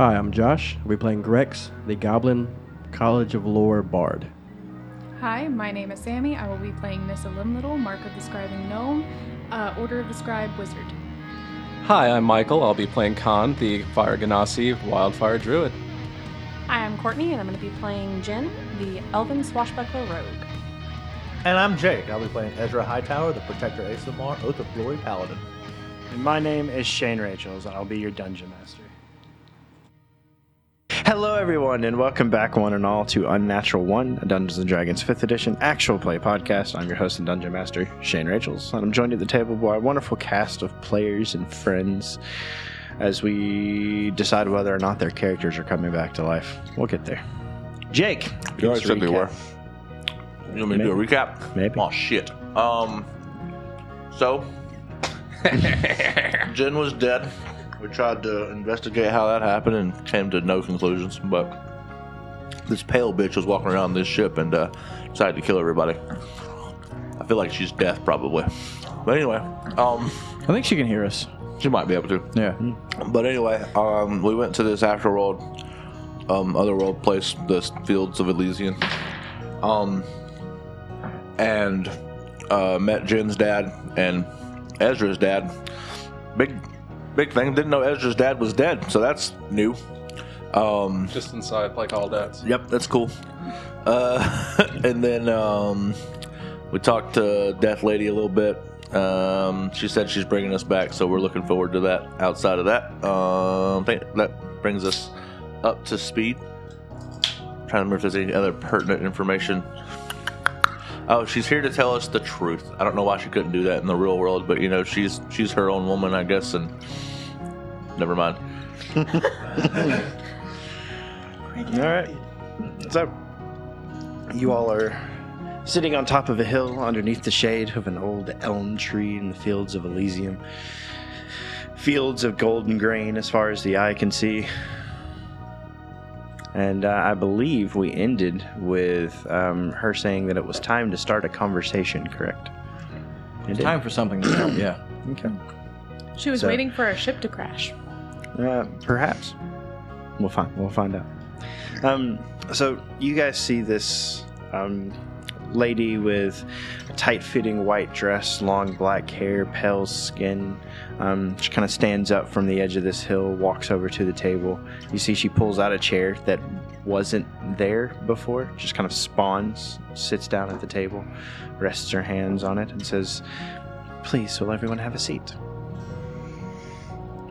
Hi, I'm Josh. I'll be playing Grex, the Goblin College of Lore Bard. Hi, my name is Sammy. I will be playing Nissa Limlittle, Mark of the Scribing Gnome, uh, Order of the Scribe Wizard. Hi, I'm Michael. I'll be playing Khan, the Fire Genasi Wildfire Druid. Hi, I'm Courtney, and I'm going to be playing Jin, the Elven Swashbuckler Rogue. And I'm Jake. I'll be playing Ezra Hightower, the Protector Aasimar, Oath of Glory Paladin. And my name is Shane Rachels, and I'll be your dungeon master. Hello, everyone, and welcome back, one and all, to Unnatural One, a Dungeons and Dragons 5th Edition actual play podcast. I'm your host and dungeon master, Shane Rachels, and I'm joined at the table by a wonderful cast of players and friends as we decide whether or not their characters are coming back to life. We'll get there. Jake, You already said they were. You want me to do a recap? Maybe. Oh shit. Um. So, Jin was dead. We tried to investigate how that happened and came to no conclusions. But this pale bitch was walking around this ship and uh, decided to kill everybody. I feel like she's death probably. But anyway, um, I think she can hear us. she might be able to. Yeah. But anyway, um, we went to this afterworld, um, otherworld place, the fields of Elysian, um, and uh, met Jin's dad and Ezra's dad. Big, big thing. Didn't know Ezra's dad was dead, so that's new. Um, Just inside, like all dads. Yep, that's cool. Uh, and then um, we talked to Death Lady a little bit. Um, she said she's bringing us back, so we're looking forward to that. Outside of that, um, that brings us up to speed. trying to remember if there's any other pertinent information. Oh, she's here to tell us the truth. I don't know why she couldn't do that in the real world, but you know, she's she's her own woman, I guess, and never mind. All right. So, you all are sitting on top of a hill underneath the shade of an old elm tree in the fields of Elysium. Fields of golden grain as far as the eye can see. And uh, I believe we ended with um, her saying that it was time to start a conversation, correct? It did. Time for something to come, yeah. Okay. She was So- waiting for our ship to crash. Uh, perhaps. We'll find. We'll find out. Um, so you guys see this um, lady with a tight-fitting white dress, long black hair, pale skin. Um, she kind of stands up from the edge of this hill, walks over to the table. You see, she pulls out a chair that wasn't there before. Just kind of spawns, sits down at the table, rests her hands on it, and says, "Please, will everyone have a seat?"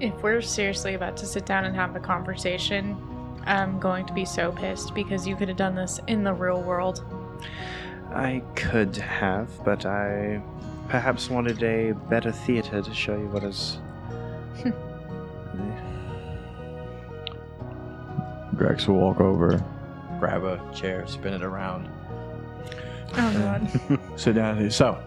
If we're seriously about to sit down and have a conversation, I'm going to be so pissed because you could have done this in the real world. I could have, but I perhaps wanted a better theater to show you what is. Grex will walk over, grab a chair, spin it around, Oh god. sit down. and say, So,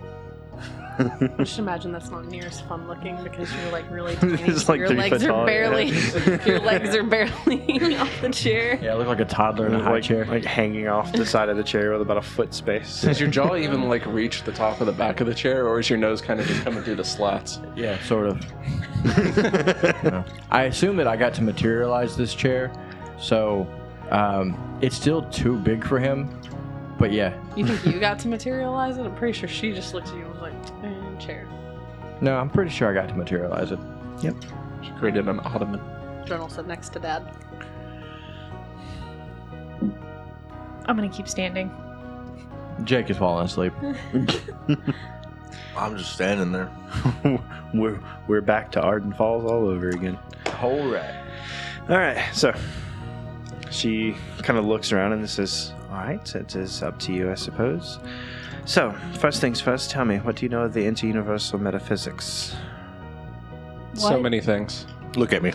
I should imagine that's not near as fun looking because you're like really tiny. It's like your three legs foot are tall, barely yeah. your legs are barely off the chair. yeah, I look like a toddler in a high like, chair. like hanging off the side of the chair with about a foot space. Does your jaw even like reach the top of the back of the chair, or is your nose kind of just coming through the slats? Yeah, sort of. Yeah. I assume that I got to materialize this chair, so um, it's still too big for him. But yeah, You think you got to materialize it? I'm pretty sure she just looked at you and was like, eh, chair. no, I'm pretty sure I got to materialize it. Yep. She created an ottoman. Journal said next to dad. I'm gonna keep standing. Jake is falling asleep. I'm just standing there. we're we're back to Arden Falls all over again. All right. All right, so she kind of looks around and says, "All right, it is up to you, I suppose." So, first things first, tell me, what do you know of the interuniversal metaphysics? So many things. Look at me.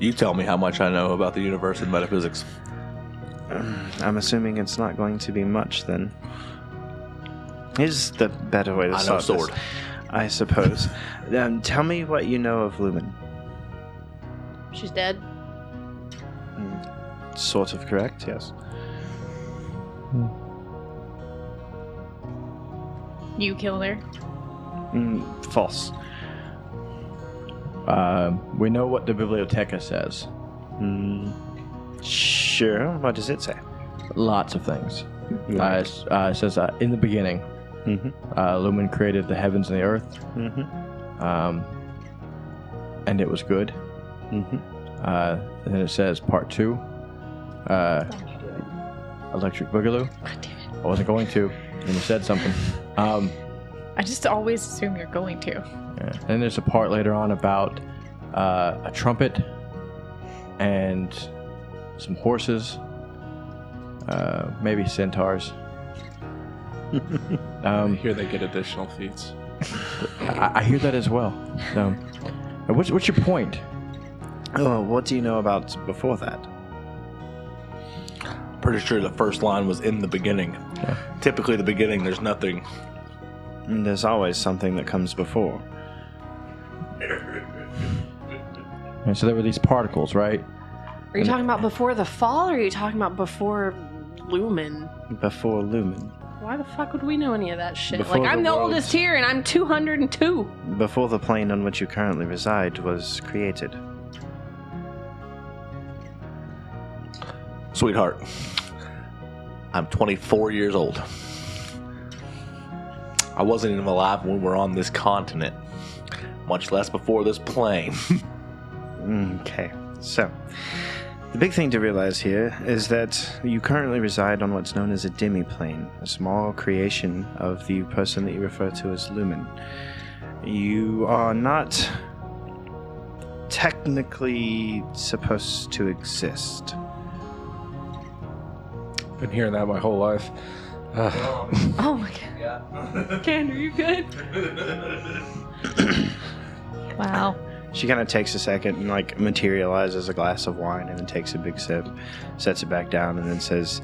you tell me how much I know about the universe and metaphysics. I'm assuming it's not going to be much then. Is the better way to I know start this. I suppose. um, tell me what you know of Lumen. She's dead. Sort of correct, yes. You killed her. Mm, false. Uh, we know what the biblioteca says. Sure. What does it say? Lots of things. Uh, uh, it says, uh, in the beginning, Mm-hmm. uh, Lumen created the heavens and the earth, Mm-hmm. um, and it was good. Mm-hmm. Uh, and then it says part two, uh, Electric Boogaloo. God damn it. I wasn't going to, and you said something. Um, I just always assume you're going to. yeah. And there's a part later on about uh, a trumpet and some horses, uh, maybe centaurs. um, Here they get additional feats. I, I hear that as well. Um, what's, what's your point? Oh, what do you know about before that? Pretty sure the first line was in the beginning. Yeah. Typically, the beginning, there's nothing. Mm, There's always something that comes before. And so there were these particles, right? Are you talking about before the fall, or are you talking about before Lumen? Before Lumen. Why the fuck would we know any of that shit? Before like, I'm the the world's- oldest here, and I'm 202. Before the plane on which you currently reside was created. Sweetheart, I'm 24 years old. I wasn't even alive when we were on this continent, much less before this plane. Okay, so the big thing to realize here is that you currently reside on what's known as a demiplane, a small creation of the person that you refer to as Lumen. You are not technically supposed to exist. Been hearing that my whole life. Oh my god. Gander, you good? Wow. She kind of takes a second and like materializes a glass of wine and then takes a big sip, sets it back down, and then says,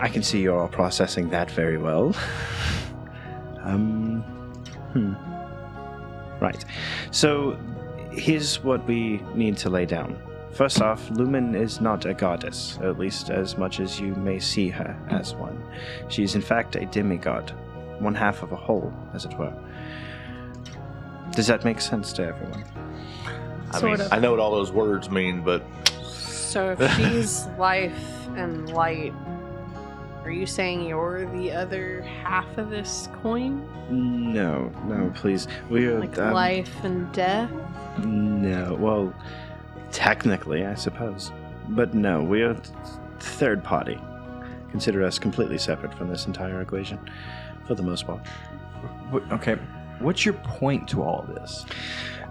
"I can see you're all processing that very well." Um, hmm. Right. So here's what we need to lay down. First off, Lumen is not a goddess, at least as much as you may see her as one. She is in fact a demigod, one half of a whole, as it were. Does that make sense to everyone? I Sort mean, of. I know what all those words mean, but So if she's life and light, are you saying you're the other half of this coin? No, no, please. We are Like um, life and death? No, well, technically, I suppose, but no, we are th- third party. Consider us completely separate from this entire equation, for the most part. Wh- Okay, what's your point to all of this?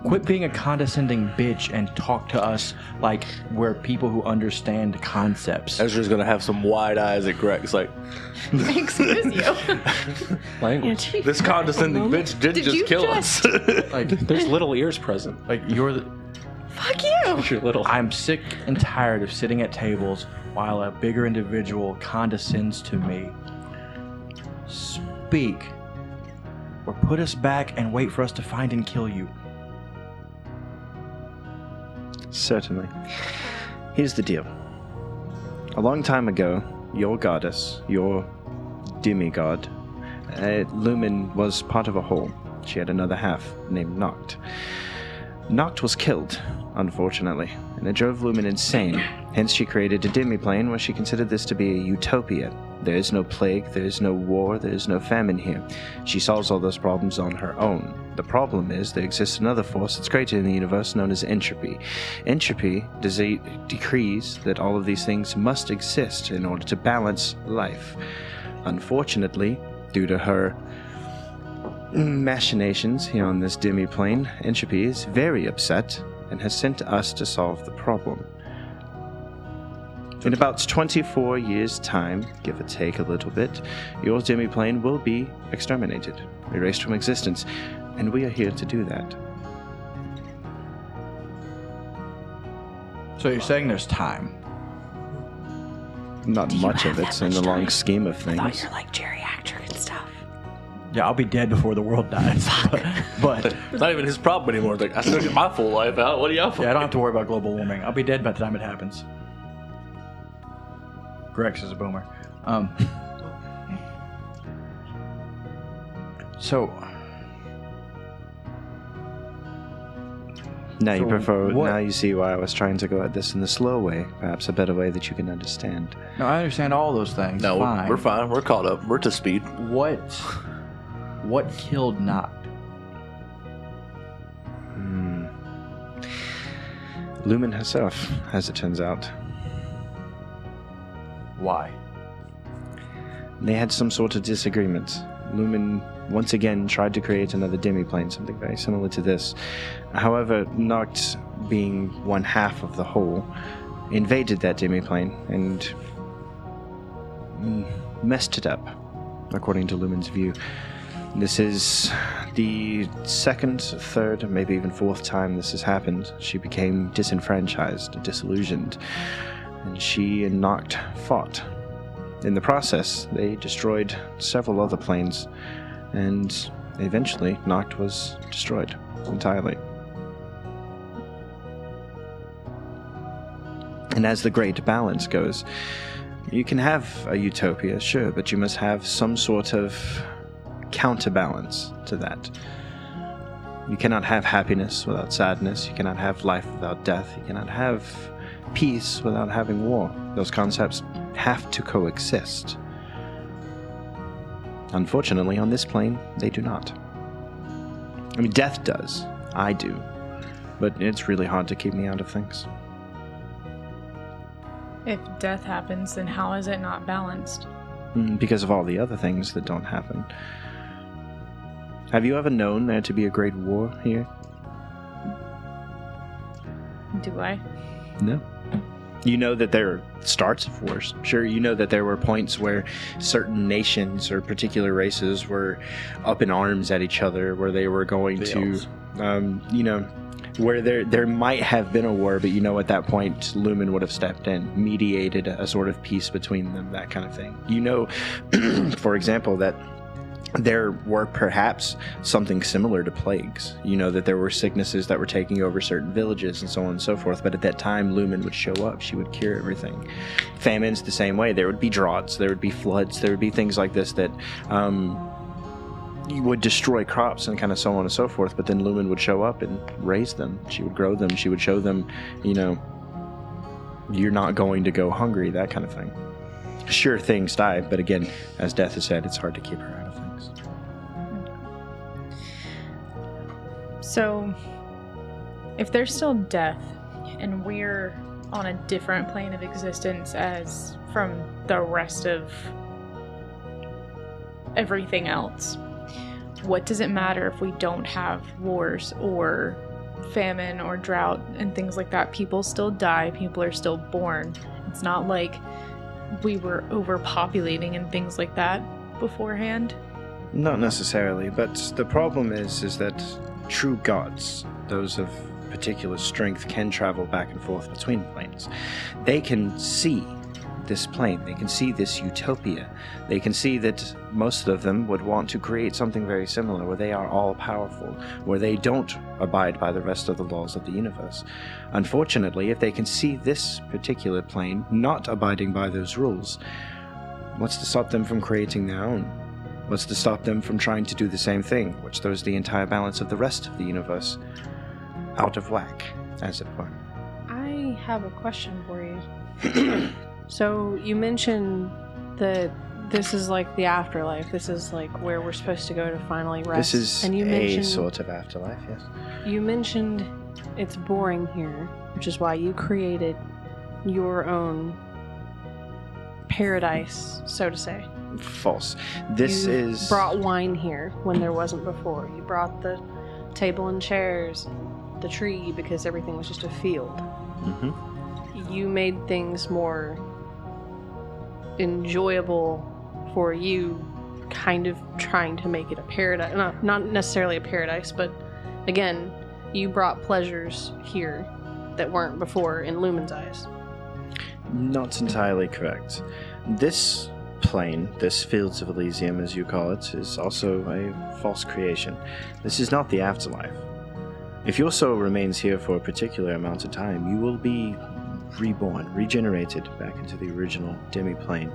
Quit being a condescending bitch and talk to us like we're people who understand concepts. Ezra's gonna have some wide eyes at Grex. It's like Excuse you. Language. this condescending bitch did, Did just you kill just- us. Like, There's little ears present. like you're the. Fuck you! You're little. I'm sick and tired of sitting at tables while a bigger individual condescends to me. Speak, or put us back and wait for us to find and kill you. Certainly. Here's the deal. A long time ago, your goddess, your demigod, uh, Lumen was part of a whole. She had another half named Noct. Noct was killed, unfortunately, and it drove Lumen insane. Hence, she created a demiplane where she considered this to be a utopia. There is no plague, there is no war, there is no famine here. She solves all those problems on her own. The problem is there exists another force that's greater in the universe known as entropy. Entropy decrees that all of these things must exist in order to balance life. Unfortunately, due to her machinations here on this demi-plane, Entropy is very upset and has sent us to solve the problem. In about 24 years' time, give or take a little bit, your demi-plane will be exterminated, erased from existence, and we are here to do that. So you're saying there's time? Not much of it in the long scheme of I thought things. you're like geriatric and stuff. Yeah, I'll be dead before the world dies. but, but It's not even his problem anymore. It's like I still get my full life out. What do y'all? yeah, I don't have to worry about global warming. I'll be dead by the time it happens. Grex is a boomer. Um, so, Now you So prefer. what- Now you see why I was trying to go at this in the slow way. Perhaps a better way that you can understand. No, I understand all those things. No, we're- fine. we're fine. We're caught up. We're to speed. What? What killed Noct? Hmm. Lumen herself, as it turns out. Why? They had some sort of disagreement. Lumen once again tried to create another demiplane, something very similar to this. However, Noct, being one half of the whole, invaded that demiplane and mm, messed it up, according to Lumen's view. This is the second, third, maybe even fourth time this has happened. She became disenfranchised, disillusioned, and she and Noct fought. In the process, they destroyed several other planes, and eventually, Noct was destroyed entirely. And as the great balance goes, you can have a utopia, sure, but you must have some sort of counterbalance to that. You cannot have happiness without sadness. You cannot have life without death. You cannot have peace without having war. Those concepts have to coexist. Unfortunately, on this plane, they do not. I mean, death does. I do. But it's really hard to keep me out of things. If death happens, then how is it not balanced? Mm, Because of all the other things that don't happen. Have you ever known there to be a great war here? Do I? No. You know that there are starts of wars. Sure, you know that there were points where certain nations or particular races were up in arms at each other, where they were going The to, um, you know, where there there might have been a war, but you know at that point Lumen would have stepped in, mediated a, a sort of peace between them, that kind of thing. You know, for example, that there were perhaps something similar to plagues. You know, that there were sicknesses that were taking over certain villages and so on and so forth. But at that time, Lumen would show up. She would cure everything. Famines, the same way. There would be droughts, there would be floods, there would be things like this that. Um, would destroy crops and kind of so on and so forth, but then Lumen would show up and raise them. She would grow them. She would show them, you know, you're not going to go hungry, that kind of thing. Sure, things die, but again, as Death has said, it's hard to keep her So, if there's still death and we're on a different plane of existence as from the rest of everything else, what does it matter if we don't have wars or famine or drought and things like that? People still die, people are still born. It's not like we were overpopulating and things like that beforehand. Not necessarily, but the problem is is that true gods, those of particular strength, can travel back and forth between planes. They can see this plane. They can see this utopia. They can see that most of them would want to create something very similar, where they are all powerful, where they don't abide by the rest of the laws of the universe. Unfortunately, if they can see this particular plane not abiding by those rules, what's to stop them from creating their own? What's to stop them from trying to do the same thing, which throws the entire balance of the rest of the universe out of whack, as it were? I have a question for you. so you mentioned that this is like the afterlife. This is like where we're supposed to go to finally rest. This is and you a sort of afterlife, yes. you mentioned it's boring here, which is why you created your own paradise, so to say. False. This you is brought wine here when there wasn't before. You brought the table and chairs, the tree because everything was just a field. Mhm. You made things more enjoyable for you, kind of trying to make it a paradise. Not, not necessarily a paradise, but again, you brought pleasures here that weren't before in Lumen's eyes. Not entirely correct. This plane, this Fields of Elysium, as you call it, is also a false creation. This is not the afterlife. If your soul remains here for a particular amount of time, you will be reborn, regenerated back into the original demi-plane.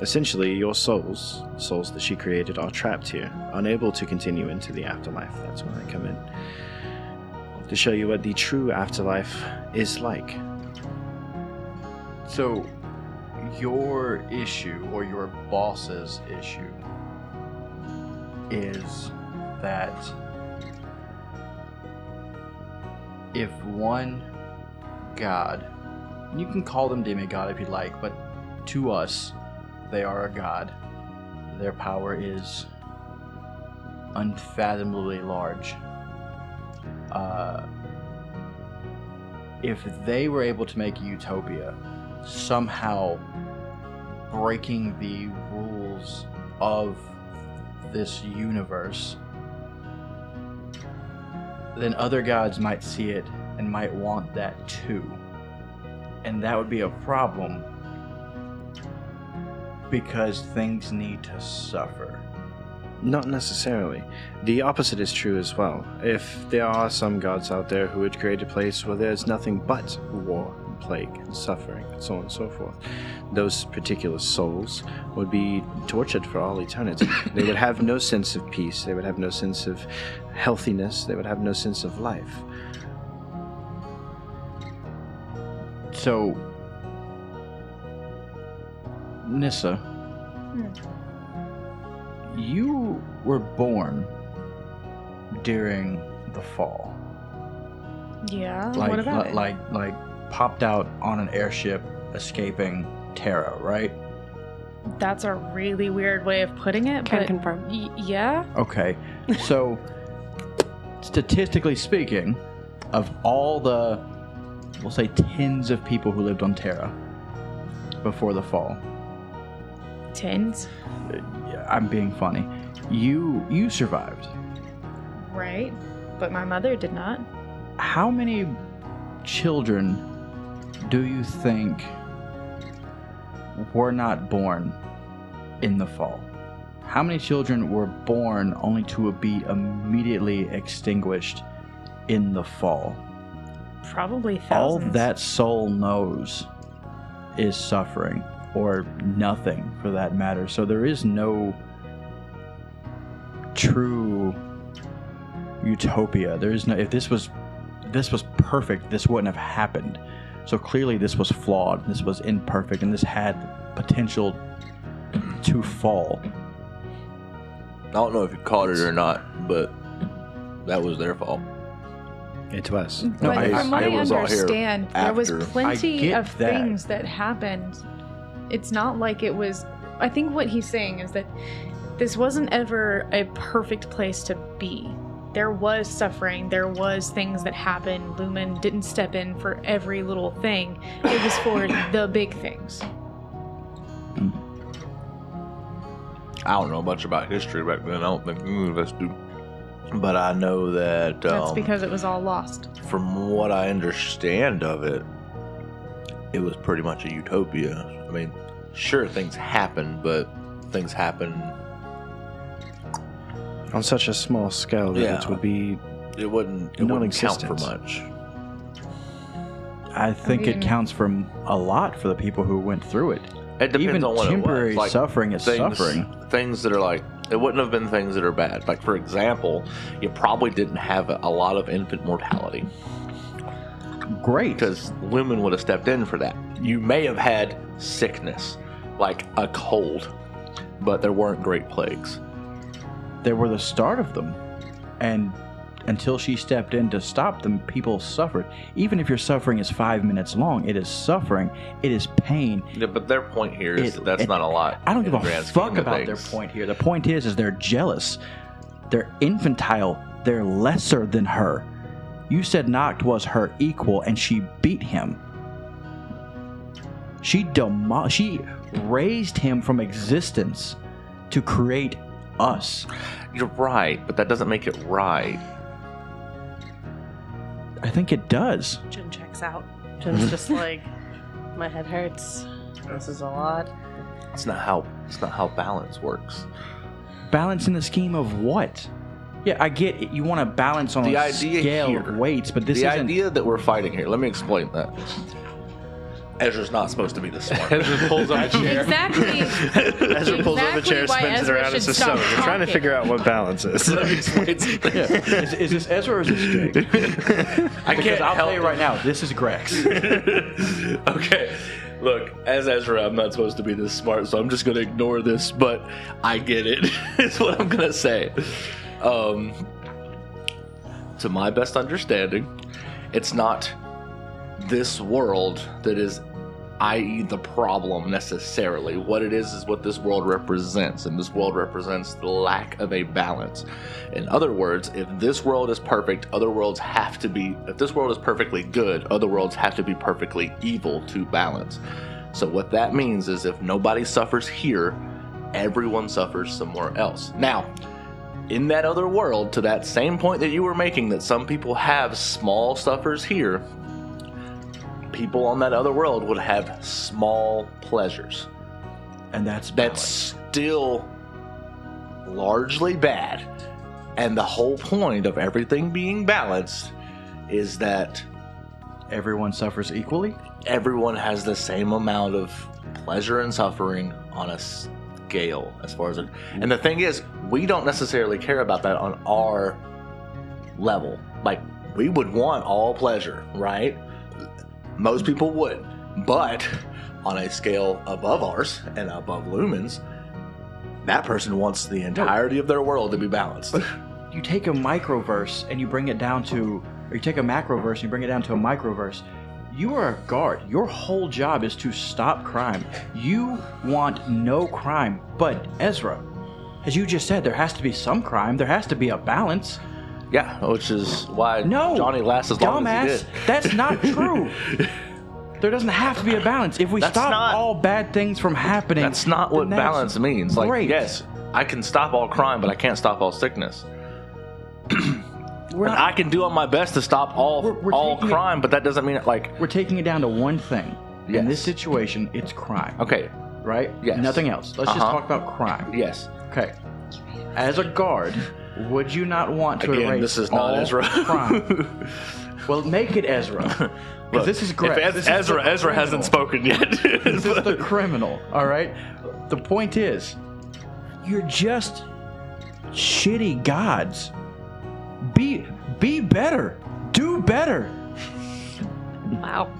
Essentially, your souls, souls that she created, are trapped here, unable to continue into the afterlife. That's when I come in. to show you what the true afterlife is like. So, your issue or your boss's issue is that if one god, you can call them demigod if you like, but to us, they are a god. Their power is unfathomably large. Uh, if they were able to make utopia, somehow breaking the rules of this universe, then other gods might see it and might want that too. And that would be a problem because things need to suffer. Not necessarily. The opposite is true as well. If there are some gods out there who would create a place where there's nothing but war, plague, and suffering, and so on and so forth, those particular souls would be tortured for all eternity. they would have no sense of peace, they would have no sense of healthiness, they would have no sense of life. So, Nissa, hmm. you were born during the fall. Yeah. Like, what about it? like, like, popped out on an airship escaping Terra, right? That's a really weird way of putting it. Can but confirm. y- yeah. Okay, so statistically speaking, of all the, we'll say tens of people who lived on Terra before the fall, Tens. Uh, I'm being funny. You you survived. Right. But my mother did not. How many children do you think were not born in the fall? How many children were born only to be immediately extinguished in the fall? Probably All that soul knows is suffering, or nothing for that matter. So there is no true utopia. There is no. If this was, this was perfect, this wouldn't have happened. So clearly, this was flawed. This was imperfect, and this had potential to fall. I don't know if you caught it or not, but that was their fault. It was. No, But I- from what I I, was all here understand, there was after. plenty of that. things that happened. It's not like it was. I think what he's saying is that this wasn't ever a perfect place to be. There was suffering. There was things that happened. Lumen didn't step in for every little thing. It was for the big things. I don't know much about history back then. I don't think any of us do. But I know that That's um, because it was all lost. from what I understand of it, it was pretty much a utopia. I mean, sure, things happened, but things happen. On such a small scale that Yeah. it would be It wouldn't. It wouldn't count for Non-existent. much. I think mean- it counts for m- a lot for the people who went through it. It depends Even on what temporary it was. Like, suffering is things, suffering. Things that are like it wouldn't have been things that are bad. Like for example, you probably didn't have a lot of infant mortality Great. because Lumen would have stepped in for that. You may have had sickness, like a cold, but there weren't great plagues. They were the start of them. And until she stepped in to stop them, people suffered. Even if your suffering is five minutes long, it is suffering. It is pain. Yeah, but their point here is It- that that's it- not a lot. I don't give a fuck about their point here. The point is, is they're jealous. They're infantile. They're lesser than her. You said Noct was her equal, and she beat him. She demo- She raised him from existence to create us. You're right, but that doesn't make it right. I think it does. Jin checks out. Jin's mm-hmm. just like, my head hurts. This is a lot. It's not how it's not how balance works. Balance in the scheme of what? Yeah, I get it. You want to balance on The a idea scale here- of weights, but this the isn't. idea that we're fighting here, let me explain that. Ezra's not supposed to be this smart. Ezra pulls up a chair. Exactly. Ezra pulls up a Exactly chair, why spins it Ezra around, and should says, stop "So, we're trying to figure out what balance is." Let me explain something. Yeah. Is, is this Ezra or is this Jake? I Because can't I'll help tell you right now, this is Grex. okay. Look, as Ezra, I'm not supposed to be this smart, so I'm just gonna ignore this. But I get it. is what I'm gonna say. Um, to my best understanding, it's not this world that is, i.e., the problem necessarily. What it is is what this world represents, and this world represents the lack of a balance. In other words, if this world is perfect, other worlds have to be. If this world is perfectly good, other worlds have to be perfectly evil to balance. So, what that means is if nobody suffers here, everyone suffers somewhere else. Now, in that other world, to that same point that you were making, that some people have small suffers here, people on that other world would have small pleasures. And that's That's still largely bad. And the whole point of everything being balanced is that everyone suffers equally. everyone has the same amount of pleasure and suffering on a scale as far as it and the thing is we don't necessarily care about that on our level like we would want all pleasure right most people would but on a scale above ours and above lumens that person wants the entirety of their world to be balanced You take a microverse and you bring it down to, or you take a macroverse and you bring it down to a microverse. You are a guard. Your whole job is to stop crime. You want no crime. But Ezra, as you just said, there has to be some crime. There has to be a balance. Yeah which is why No, johnny lasts as long dumbass, as he did that's not true. there doesn't have to be a balance. If we That's stop not- all bad things from happening, That's not what then that's balance means. Like, great. yes, I can stop all crime, but I can't stop all sickness. We're And not- I can do all my best to stop all We're- we're all taking it- crime, but that doesn't mean it. like we're taking it down to one thing. In this situation, it's crime, okay, right? Yes. Nothing else. Let's just Uh-huh. talk about crime. yes. Okay. As a guard, would you not want to Again, erase this is not all Ezra. crime? well, make it Ezra. Look, this is if Grex. Ez- This is Ezra the Ezra hasn't spoken yet. This is the criminal. All right. The point is, you're just shitty gods. Be be better. Do better. Wow.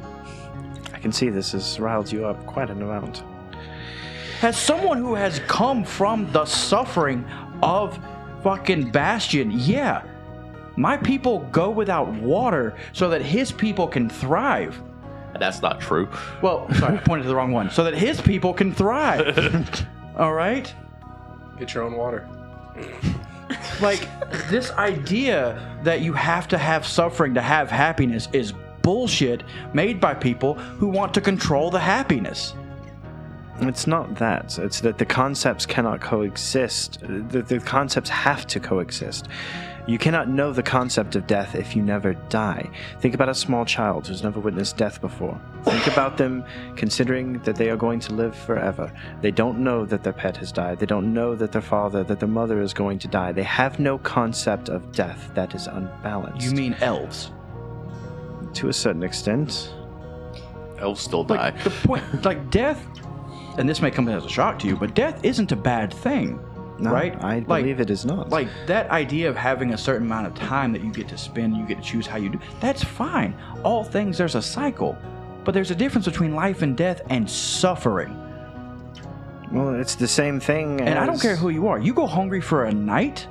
I can see this has riled you up quite an amount. As someone who has come from the suffering of fucking Bastion, yeah, my people go without water so that his people can thrive. That's not true. Well, sorry, I pointed to the wrong one. So that his people can thrive. All right? Get your own water. Like, this idea that you have to have suffering to have happiness is bullshit made by people who want to control the happiness. It's not that. It's that the concepts cannot coexist. The, the concepts have to coexist. You cannot know the concept of death if you never die. Think about a small child who's never witnessed death before. Think about them considering that they are going to live forever. They don't know that their pet has died. They don't know that their father, that their mother is going to die. They have no concept of death that is unbalanced. You mean elves? to a certain extent? Elves still die. Like, the point, like, death, and this may come as a shock to you, but death isn't a bad thing, No, right? I Like- believe it is not. Like that idea of having a certain amount of time that you get to spend, you get to choose how you do. That's fine. All things there's a cycle, but there's a difference between life and death and suffering. well, it's the same thing. And I don't care who you are. You go hungry for a night.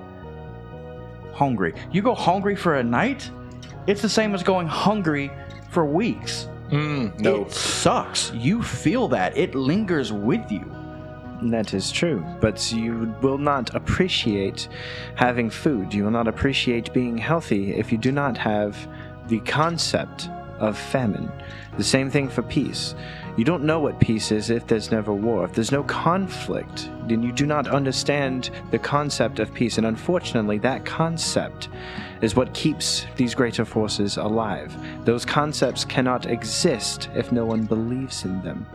Hungry. You go hungry for a night. It's the same as going hungry for weeks. Mm, no. It sucks. You feel that. It lingers with you. That is true, but you will not appreciate having food. You will not appreciate being healthy if you do not have the concept of famine. The same thing for peace. You don't know what peace is if there's never war. If there's no conflict, then you do not understand the concept of peace. And unfortunately, that concept is what keeps these greater forces alive. Those concepts cannot exist if no one believes in them.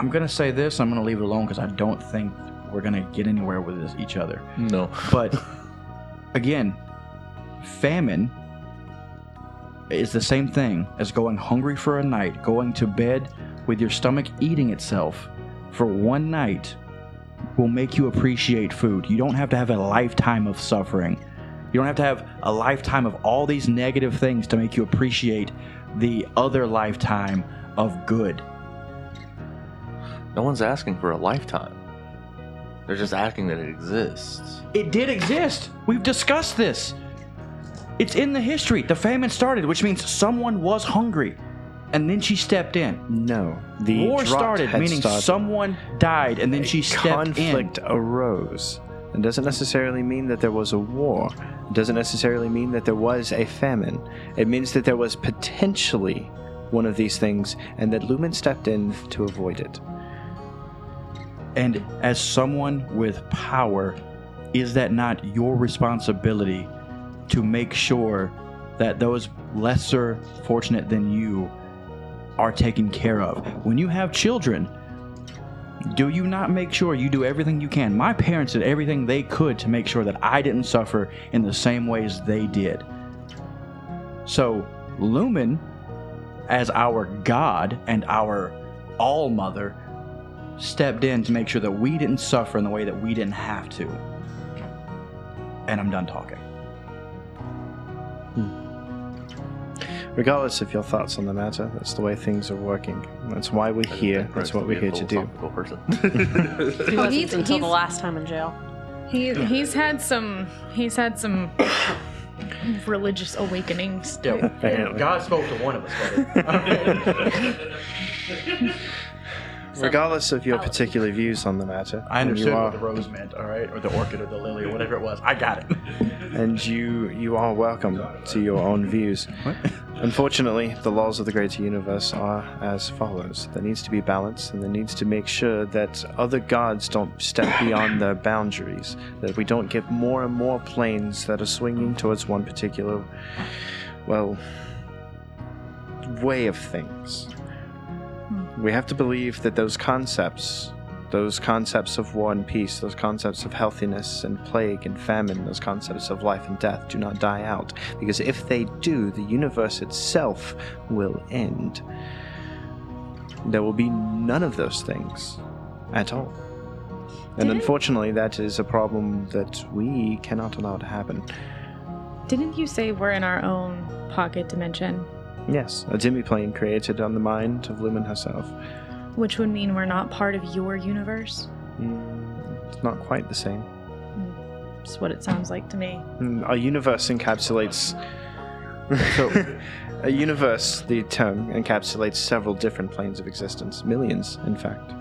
I'm gonna say this. I'm gonna leave it alone because I don't think we're gonna get anywhere with this, each other. no. But again, famine is the same thing as going hungry for a night, going to bed with your stomach eating itself for one night will make you appreciate food. You don't have to have a lifetime of suffering. You don't have to have a lifetime of all these negative things to make you appreciate the other lifetime of good. No one's asking for a lifetime. They're just asking that it exists. It did exist. We've discussed this. It's in the history. The famine started, which means someone was hungry. And then she stepped in. No, the War started, meaning started. someone died, and then she stepped conflict in. Conflict arose. It doesn't necessarily mean that there was a war. It doesn't necessarily mean that there was a famine. It means that there was potentially one of these things, and that Lumen stepped in to avoid it. And as someone with power, is that not your responsibility to make sure that those lesser fortunate than you are taken care of? When you have children, do you not make sure you do everything you can? My parents did everything they could to make sure that I didn't suffer in the same ways they did. So, Lumen, as our God and our All Mother, stepped in to make sure that we didn't suffer in the way that we didn't have to. And I'm done talking. Regardless of your thoughts on the matter, that's the way things are working. That's why we're here. That's what we're here to do. Person. He wasn't he's- until the last time in jail. He he's had some he's had some religious awakenings. God spoke to one of us, Regardless of your particular views on the matter, I and understood you what are, the rose meant, all right, or the orchid, or the lily, or whatever it was. I got it. and you you are welcome to your own views. Unfortunately, the laws of the greater universe are as follows. There needs to be balance, and there needs to make sure that other gods don't step beyond their boundaries. That we don't get more and more planes that are swinging towards one particular, well, way of things. We have to believe that those concepts, those concepts of war and peace, those concepts of healthiness and plague and famine, those concepts of life and death do not die out. Because if they do, the universe itself will end. There will be none of those things at all. And Didn't- unfortunately, that is a problem that we cannot allow to happen. Didn't you say we're in our own pocket dimension? Yes, a Demi plane created on the mind of Lumen herself. Which would mean we're not part of your universe? Mm, it's not quite the same. That's what it sounds like to me. Mm, A universe encapsulates. So, a universe, the term, encapsulates several different planes of existence. Millions, in fact.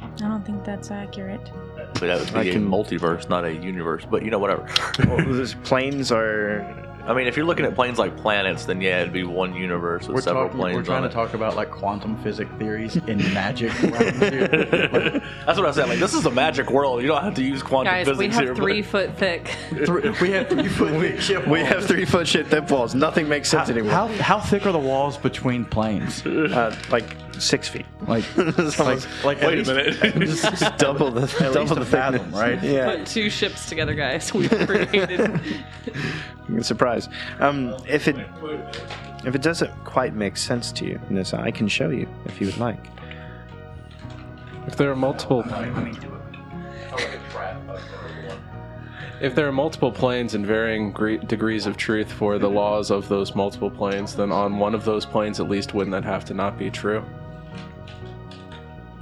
I don't think that's accurate. But that would be a can- multiverse, not a universe. But you know, whatever. Well, those planes are. I mean, if you're looking at planes like planets, then yeah, it'd be one universe with We're, several talking, planes we're trying on to it. talk about like quantum physics theories in magic. here. Like, That's what I said. Like, this is a magic world. You don't have to use quantum Guys, physics we have here. but- three foot thick. three, we have three foot thick ship We have three foot shit thick walls. Nothing makes sense anymore. How, how thick are the walls between planes? Uh, like six feet. Like, like, like Wait at a minute. Just double the double the a fathom, thickness. right? Yeah. Put two ships together, guys. We've created. Surprise. Um, if it if it doesn't quite make sense to you, Nissa, I can show you if you would like. If there are multiple, if there are multiple planes and varying gre- degrees of truth for the laws of those multiple planes, then on one of those planes at least wouldn't that have to not be true?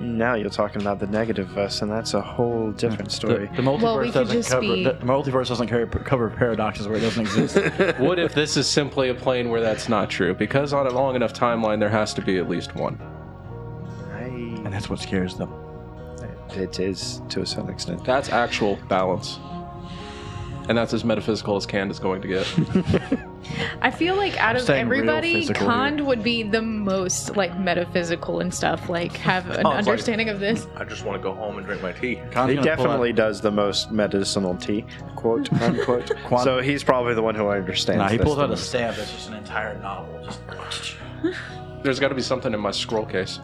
Now you're talking about the negative verse, and that's a whole different story. the multiverse Well, we doesn't cover be- the multiverse doesn't cover, cover paradoxes where it doesn't exist. what if this is simply a plane where that's not true? Because on a long enough timeline, there has to be at least one. and that's what scares them. it is to a certain extent. That's actual balance. And that's as metaphysical as Candace is going to get. I feel like out of staying real everybody, physical Kond would be the most like metaphysical and stuff. Like have an Oh, it's like- understanding of this. I just want to go home and drink my tea. Khan's He gonna pull definitely out- does the most medicinal tea, quote unquote. Quant- so he's probably the one who understands. Nah, he this pulls the out a most. stab that's just an entire novel. Just There's got to be something in my scroll case.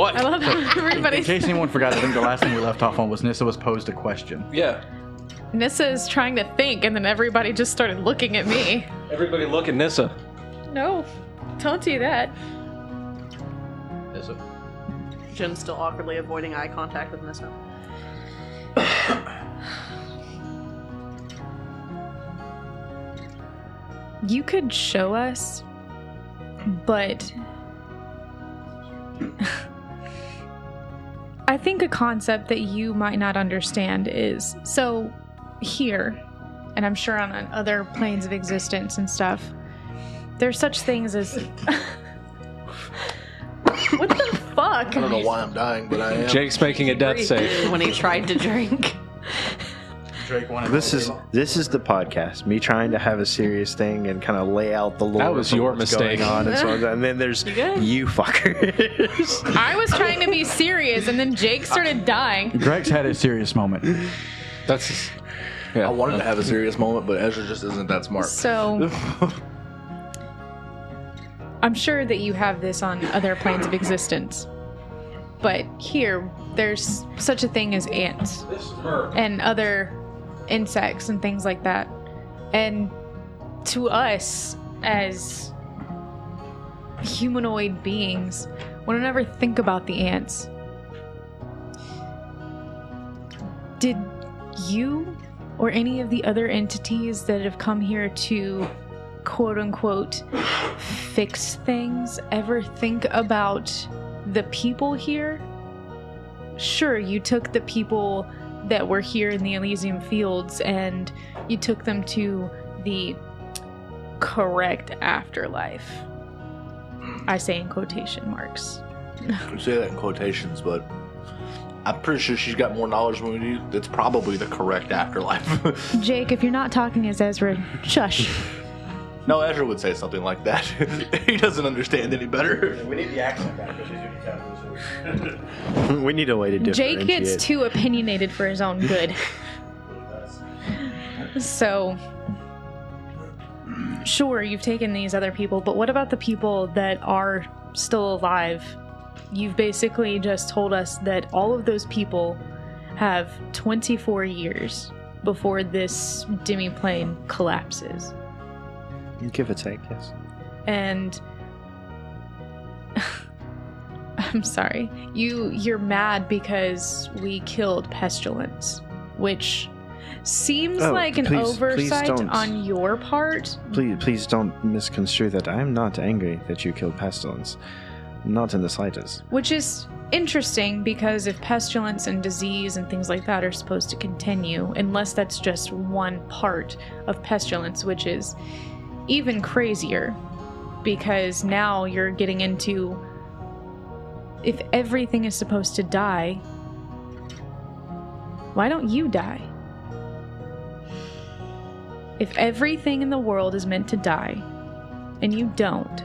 What? I love how In case anyone forgot, I think the last thing we left off on was Nissa was posed a question. Yeah. Nissa is trying to think, and then everybody just started looking at me. Everybody look at Nissa. No, don't do that. Nissa. Jin's still awkwardly avoiding eye contact with Nissa. You could show us, but I think a concept that you might not understand is so here, and I'm sure on other planes of existence and stuff, there's such things as. what the fuck? I don't know why I'm dying, but I am. Jake's making a death save. when he tried to drink. Drake wanted This is this is the podcast. Me trying to have a serious thing and kind of lay out the lore. That was for your what's mistake. On and, so on. and then there's good? you fuckers. I was trying to be serious, and then Jake started dying. Greg's had a serious moment. That's. Yeah. I wanted to have a serious moment, but Ezra just isn't that smart. So, I'm sure that you have this on other planes of existence. But here, there's such a thing as ants and other insects and things like that. And to us, as humanoid beings, we don't ever think about the ants. Did you or any of the other entities that have come here to quote unquote fix things ever think about the people here? Sure, you took the people that were here in the Elysium Fields and you took them to the correct afterlife. I say in quotation marks. You say that in quotations, but I'm pretty sure she's got more knowledge than we do. It's probably the correct afterlife. Jake, if you're not talking as Ezra, shush. No, Ezra would say something like that. he doesn't understand any better. We need the accent back because she's doing we need a way to differentiate. Jake gets too opinionated for his own good. so, sure, you've taken these other people, but what about the people that are still alive? You've basically just told us that all of those people have 24 years before this demi-plane collapses. Give or take, yes. and I'm sorry. You you're mad because we killed pestilence, which seems Oh, like an please- please oversight don't. on your part. Please, please don't misconstrue that. I'm not angry that you killed Pestilence. Not in the slightest. Which is interesting because if pestilence and disease and things like that are supposed to continue, unless that's just one part of pestilence, which is even crazier because now you're getting into if everything is supposed to die, why don't you die? If everything in the world is meant to die and you don't,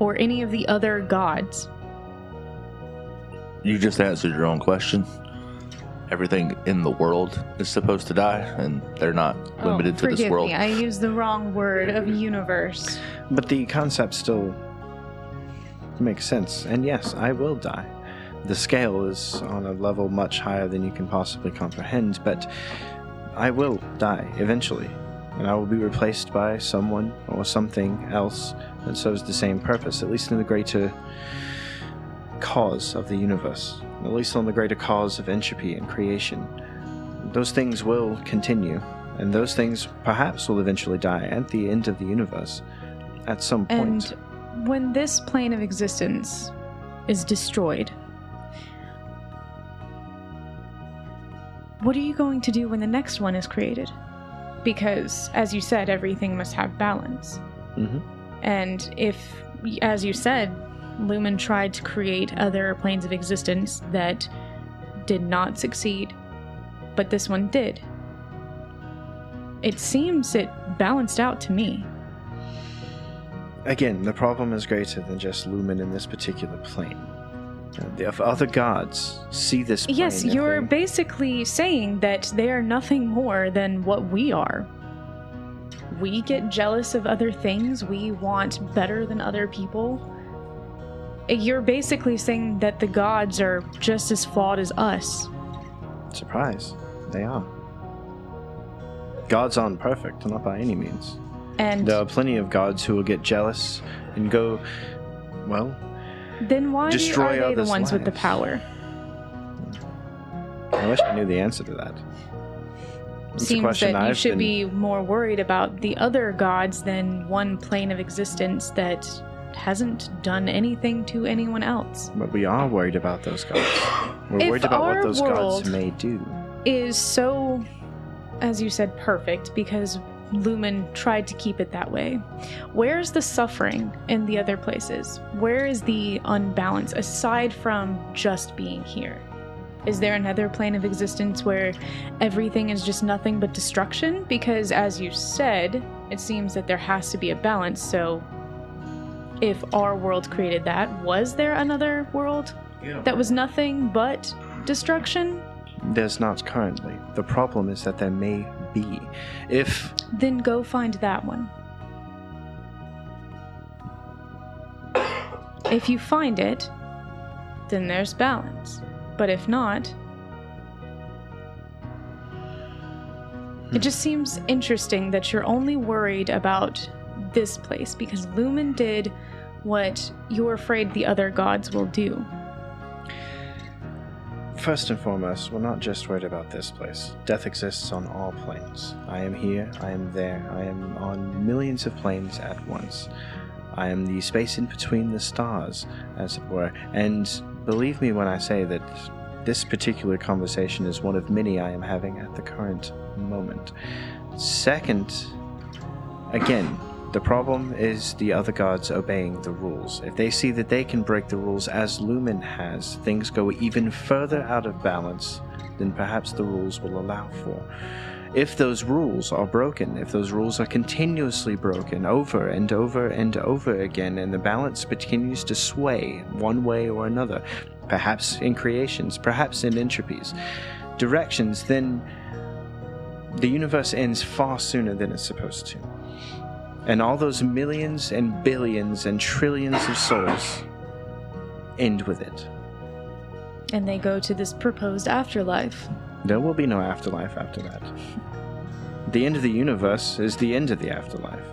or any of the other gods, You just answered your own question. Everything in the world is supposed to die, and they're not oh, limited oh, to this forgive world. me, I used the wrong word of universe. But the concept still makes sense. And yes, I will die. The scale is on a level much higher than you can possibly comprehend, but I will die eventually. And I will be replaced by someone or something else that serves the same purpose, at least in the greater cause of the universe, at least on the greater cause of entropy and creation. Those things will continue, and those things perhaps will eventually die at the end of the universe at some point. And when this plane of existence is destroyed, what are you going to do when the next one is created? Because, as you said, everything must have balance. Mhm. And if, as you said, Lumen tried to create other planes of existence that did not succeed, but this one did. It seems it balanced out to me. Again, the problem is greater than just Lumen in this particular plane. Uh, the if other gods see this plane. Yes, you're they- basically saying that they are nothing more than what we are. We get jealous of other things, we want better than other people. You're basically saying that the gods are just as flawed as us. Surprise. They are. Gods aren't perfect, not by any means. And There are plenty of gods who will get jealous and go, well, then why destroy are they the ones with the power? I wish I knew the answer to that. It's Seems that you I've should been- be more worried about the other gods than one plane of existence that hasn't done anything to anyone else. But we are worried about those gods. We're If worried about what those gods may do. Is so, as you said, perfect because Lumen tried to keep it that way. Where's the suffering in the other places? Where is the unbalance aside from just being here? Is there another plane of existence where everything is just nothing but destruction? Because, as you said, it seems that there has to be a balance. So, if our world created that, was there another world that was nothing but destruction? There's not currently. The problem is that there may be. If Then go find that one. If you find it, then there's balance. But if not, it just seems interesting that you're only worried about this place because Lumen did what you're afraid the other gods will do. First and foremost, we're not just worried about this place. Death exists on all planes. I am here, I am there, I am on millions of planes at once. I am the space in between the stars, as it were. And believe me when I say that this particular conversation is one of many I am having at the current moment. Second, again, the problem is the other gods obeying the rules. If they see that they can break the rules as Lumen has, things go even further out of balance than perhaps the rules will allow for. If those rules are broken, if those rules are continuously broken over and over and over again, and the balance continues to sway one way or another, perhaps in creations, perhaps in entropies, directions, then the universe ends far sooner than it's supposed to and all those millions and billions and trillions of souls end with it. And they go to this proposed afterlife. There will be no afterlife after that. The end of the universe is the end of the afterlife.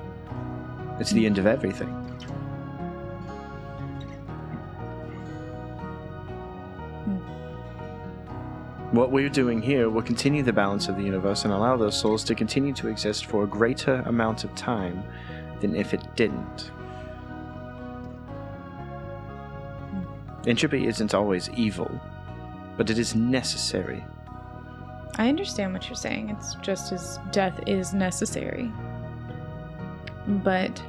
It's the end of everything. Hmm. What we're doing here will continue the balance of the universe and allow those souls to continue to exist for a greater amount of time than if it didn't. Entropy isn't always evil, but it is necessary. I understand what you're saying. It's just as death is necessary. But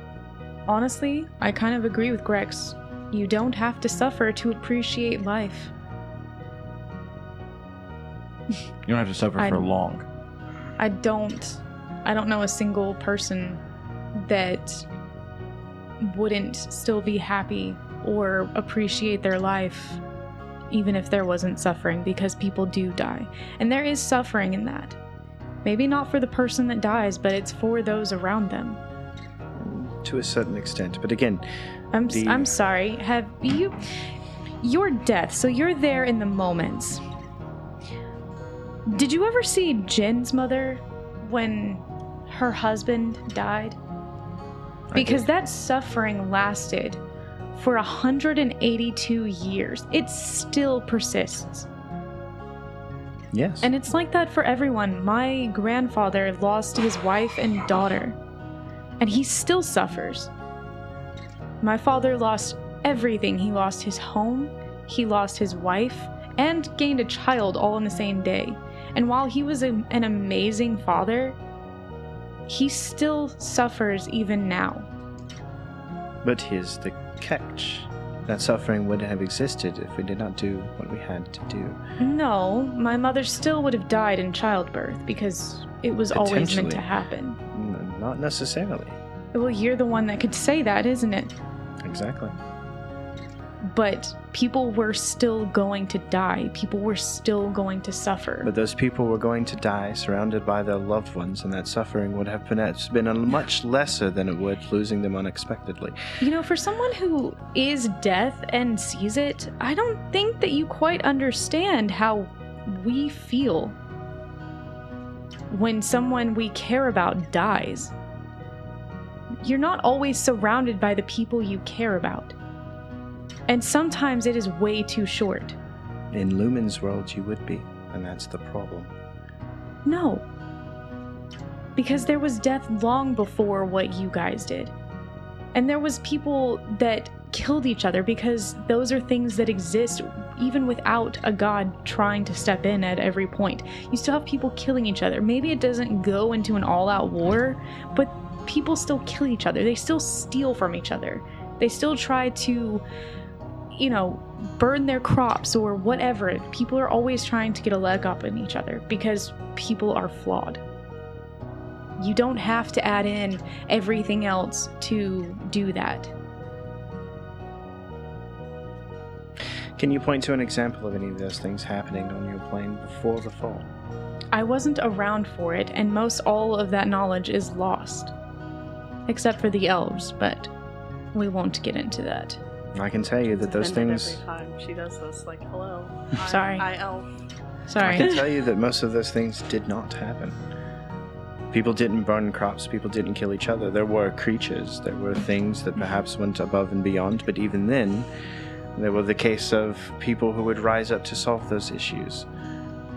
honestly, I kind of agree with Grex. You don't have to suffer to appreciate life. You don't have to suffer I- for long. I don't I don't know a single person that wouldn't still be happy or appreciate their life even if there wasn't suffering because people do die. And there is suffering in that. Maybe not for the person that dies, but it's for those around them. To a certain extent. But again, I'm The- I'm sorry. Have you your death? So you're there in the moments. Did you ever see Jin's mother when her husband died? Because that suffering lasted for 182 years. It still persists. yes. And it's like that for everyone. My grandfather lost his wife and daughter, and he still suffers. My father lost everything. He lost his home, he lost his wife, and gained a child all in the same day. And while he was a, an amazing father, he still suffers even now. But here's the catch. That suffering wouldn't have existed if we did not do what we had to do. No, my mother still would have died in childbirth because it was always meant to happen. Not necessarily. Well, you're the one that could say that, isn't it? Exactly. but people were still going to die. People were still going to suffer. But those people were going to die surrounded by their loved ones, and that suffering would have been, been a much lesser than it would losing them unexpectedly. You know, for someone who is death and sees it, I don't think that you quite understand how we feel when someone we care about dies. You're not always surrounded by the people you care about. And sometimes it is way too short. In Lumen's world, you would be, and that's the problem. No. Because there was death long before what you guys did. And there was people that killed each other because those are things that exist even without a god trying to step in at every point. You still have people killing each other. Maybe it doesn't go into an all-out war, but people still kill each other. They still steal from each other. They still try to you know, burn their crops or whatever. People are always trying to get a leg up in each other because people are flawed. You don't have to add in everything else to do that. Can you point to an example of any of those things happening on your plane before the fall? I wasn't around for it, and most all of that knowledge is lost. Except for the elves, but we won't get into that. I can tell you that those Offended things. Every time she does this, like, hello. Sorry. I, I elf. I Sorry. can tell you that most of those things did not happen. People didn't burn crops, people didn't kill each other. There were creatures, there were things that mm-hmm. perhaps went above and beyond, but even then, there were the case of people who would rise up to solve those issues.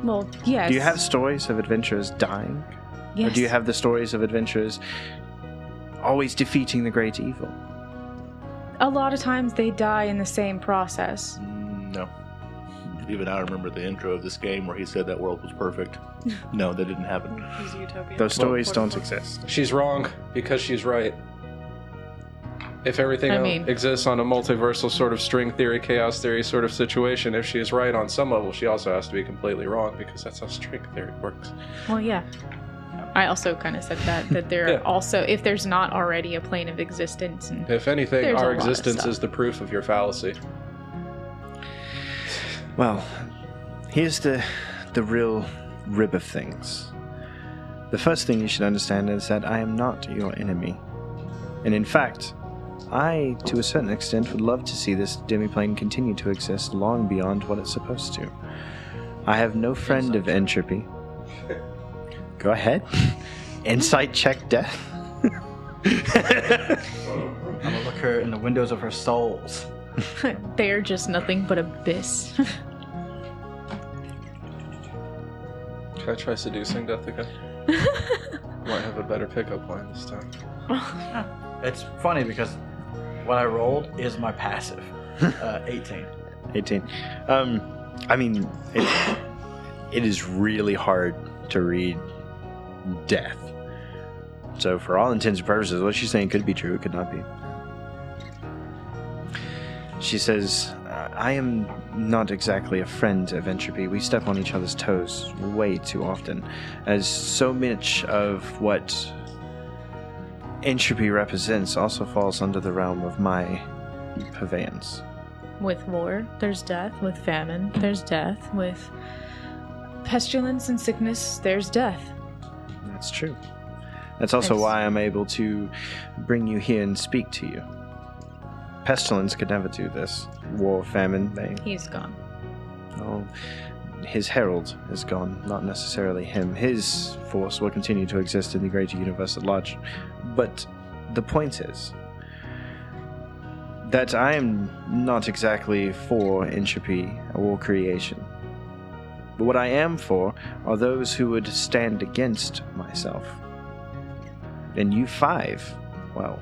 well, yes. Do you have stories of adventurers dying? Yes. Or do you have the stories of adventurers always defeating the great evil? A lot of times they die in the same process. Mm, No. Even I remember the intro of this game where he said that world was perfect. No, that didn't happen. He's utopian. Those stories What- don't exist. She's wrong because she's right. If everything I mean- exists on a multiversal sort of string theory, chaos theory sort of situation, if she is right on some level, she also has to be completely wrong because that's how string theory works. Well, yeah. I also kind of said that that there Yeah. are also if there's not already a plane of existence and If anything, our existence is the proof of your fallacy. Well, here's the the real rib of things. The first thing you should understand is that I am not your enemy. And in fact, I, to a certain extent, would love to see this demiplane continue to exist long beyond what it's supposed to. I have no friend of entropy. Go ahead. Insight check death. I'm gonna look her in the windows of her souls. they're just nothing but abyss. Should I try seducing death again? Might have a better pickup line this time. It's funny because what I rolled is my passive. Uh, 18. 18. Um, I mean, it, it is really hard to read death. So, for all intents and purposes, what she's saying could be true, it could not be. She says, I am not exactly a friend of entropy. We step on each other's toes way too often, as so much of what entropy represents also falls under the realm of my purveyance. with war, there's death. With famine, there's death. With pestilence and sickness, there's death. That's true. That's also why I'm able to bring you here and speak to you. Pestilence could never do this. War, famine, they. He's gone. Oh, his herald is gone, not necessarily him. His force will continue to exist in the greater universe at large. But the point is that I am not exactly for entropy or creation. But what I am for are those who would stand against myself. And you five, well,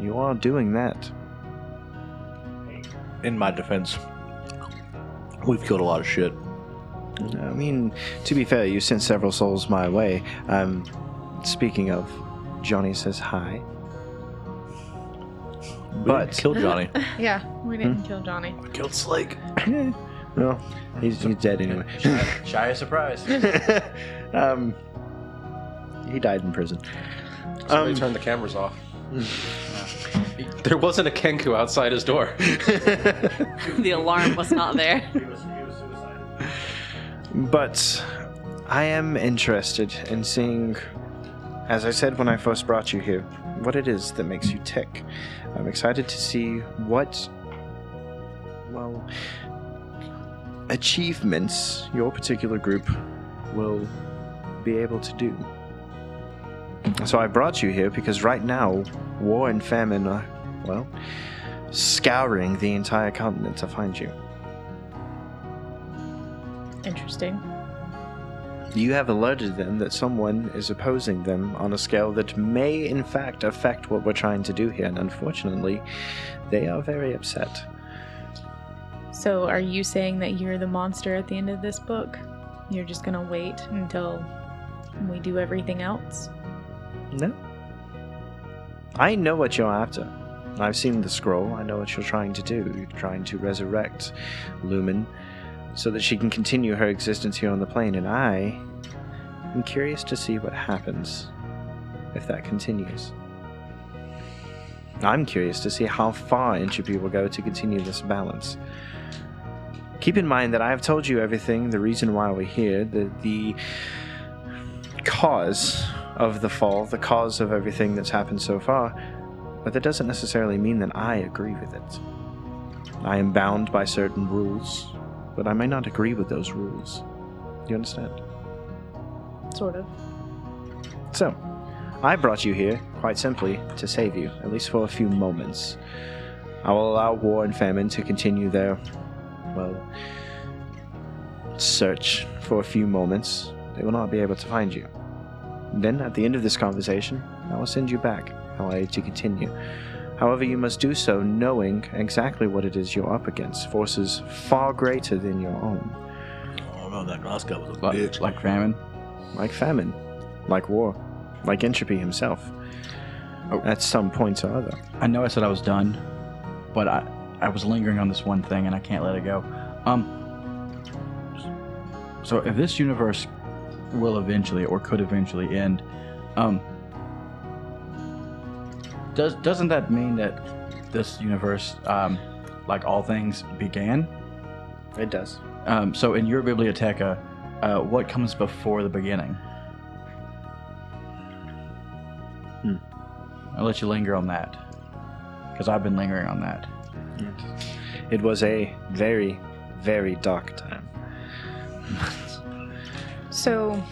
you are doing that. In my defense, we've killed a lot of shit. I mean, to be fair, you sent several souls my way. Um, speaking of, Johnny says hi. We But didn't kill Johnny. Yeah, we didn't kill Johnny. We killed Slake. well, he's, he's dead anyway. Shy, shy of surprise. um, he died in prison. Somebody Um, turn the cameras off. There wasn't a Kenku outside his door. the alarm was not there. But I am interested in seeing, as I said when I first brought you here, what it is that makes you tick. I'm excited to see what, well, achievements your particular group will be able to do. So I brought you here because right now, war and famine are, well, scouring the entire continent to find you. Interesting. You have alerted them that someone is opposing them on a scale that may, in fact, affect what we're trying to do here, and unfortunately, they are very upset. So, are you saying that you're the monster at the end of this book? You're just gonna wait until we do everything else? No. I know what you're after. I've seen the scroll. I know what you're trying to do. You're trying to resurrect Lumen so that she can continue her existence here on the plane, and I am curious to see what happens if that continues. I'm curious to see how far entropy will go to continue this balance. Keep in mind that I have told you everything, the reason why we're here, the, the cause of the fall, the cause of everything that's happened so far, but that doesn't necessarily mean that I agree with it. I am bound by certain rules, but I may not agree with those rules. Do you understand? Sort of. So, I brought you here, quite simply, to save you, at least for a few moments. I will allow war and famine to continue their, well, search for a few moments. They will not be able to find you. Then, at the end of this conversation, I will send you back, allow you to continue. However, you must do so knowing exactly what it is you're up against forces far greater than your own, Oh no, that last guy was a Like, bitch. like famine. like famine, like war, like entropy himself. Oh. At some point or other. I know I said I was done, but I I was lingering on this one thing and I can't let it go. Um. So if this universe will eventually or could eventually end, um. Does doesn't that mean that this universe, um, like all things, began? It does. Um, so in your biblioteca, uh, what comes before the beginning? Hmm. I'll let you linger on that, because I've been lingering on that. It was a very, very dark time. So,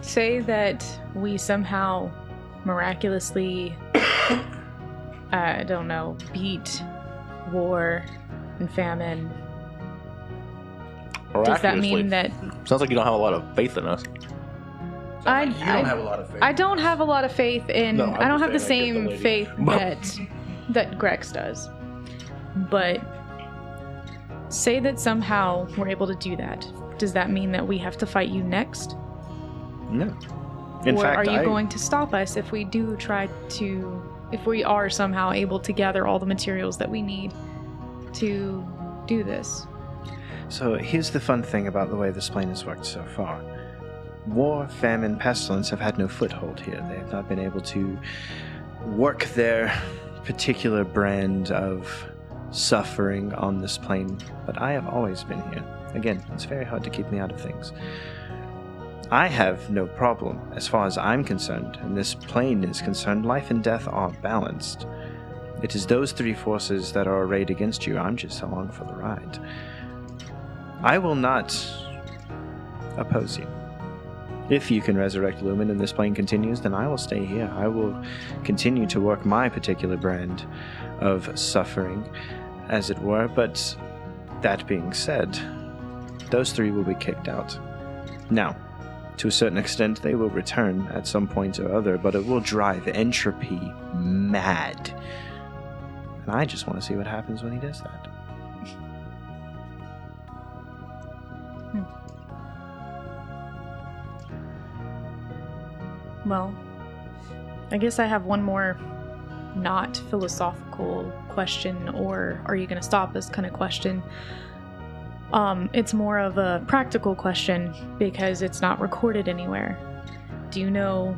say that we somehow miraculously, uh, I don't know, beat war and famine. Does that mean that Sounds like you don't have a lot of faith in us. I, you don't I, have a lot of faith. I don't have a lot of faith in. No, I'm I don't have the just saying, same like, the lady. faith that that Grex does. But say that somehow we're able to do that. Does that mean that we have to fight you next? No. In or fact, are you I, going to stop us if we do try to if we are somehow able to gather all the materials that we need to do this? So here's the fun thing about the way this plane has worked so far. War, famine, pestilence have had no foothold here. They have not been able to work their particular brand of suffering on this plane, but I have always been here. Again, it's very hard to keep me out of things. I have no problem as far as I'm concerned, and this plane is concerned. Life and death are balanced. It is those three forces that are arrayed against you. I'm just along for the ride. I will not oppose you. If you can resurrect Lumen and this plane continues, then I will stay here. I will continue to work my particular brand of suffering, as it were. But that being said, those three will be kicked out. Now, to a certain extent, they will return at some point or other, but it will drive entropy mad. And I just want to see what happens when he does that. Hmm. Well, I guess I have one more not philosophical question or are you going to stop us kind of question. Um, it's more of a practical question because it's not recorded anywhere. Do you know?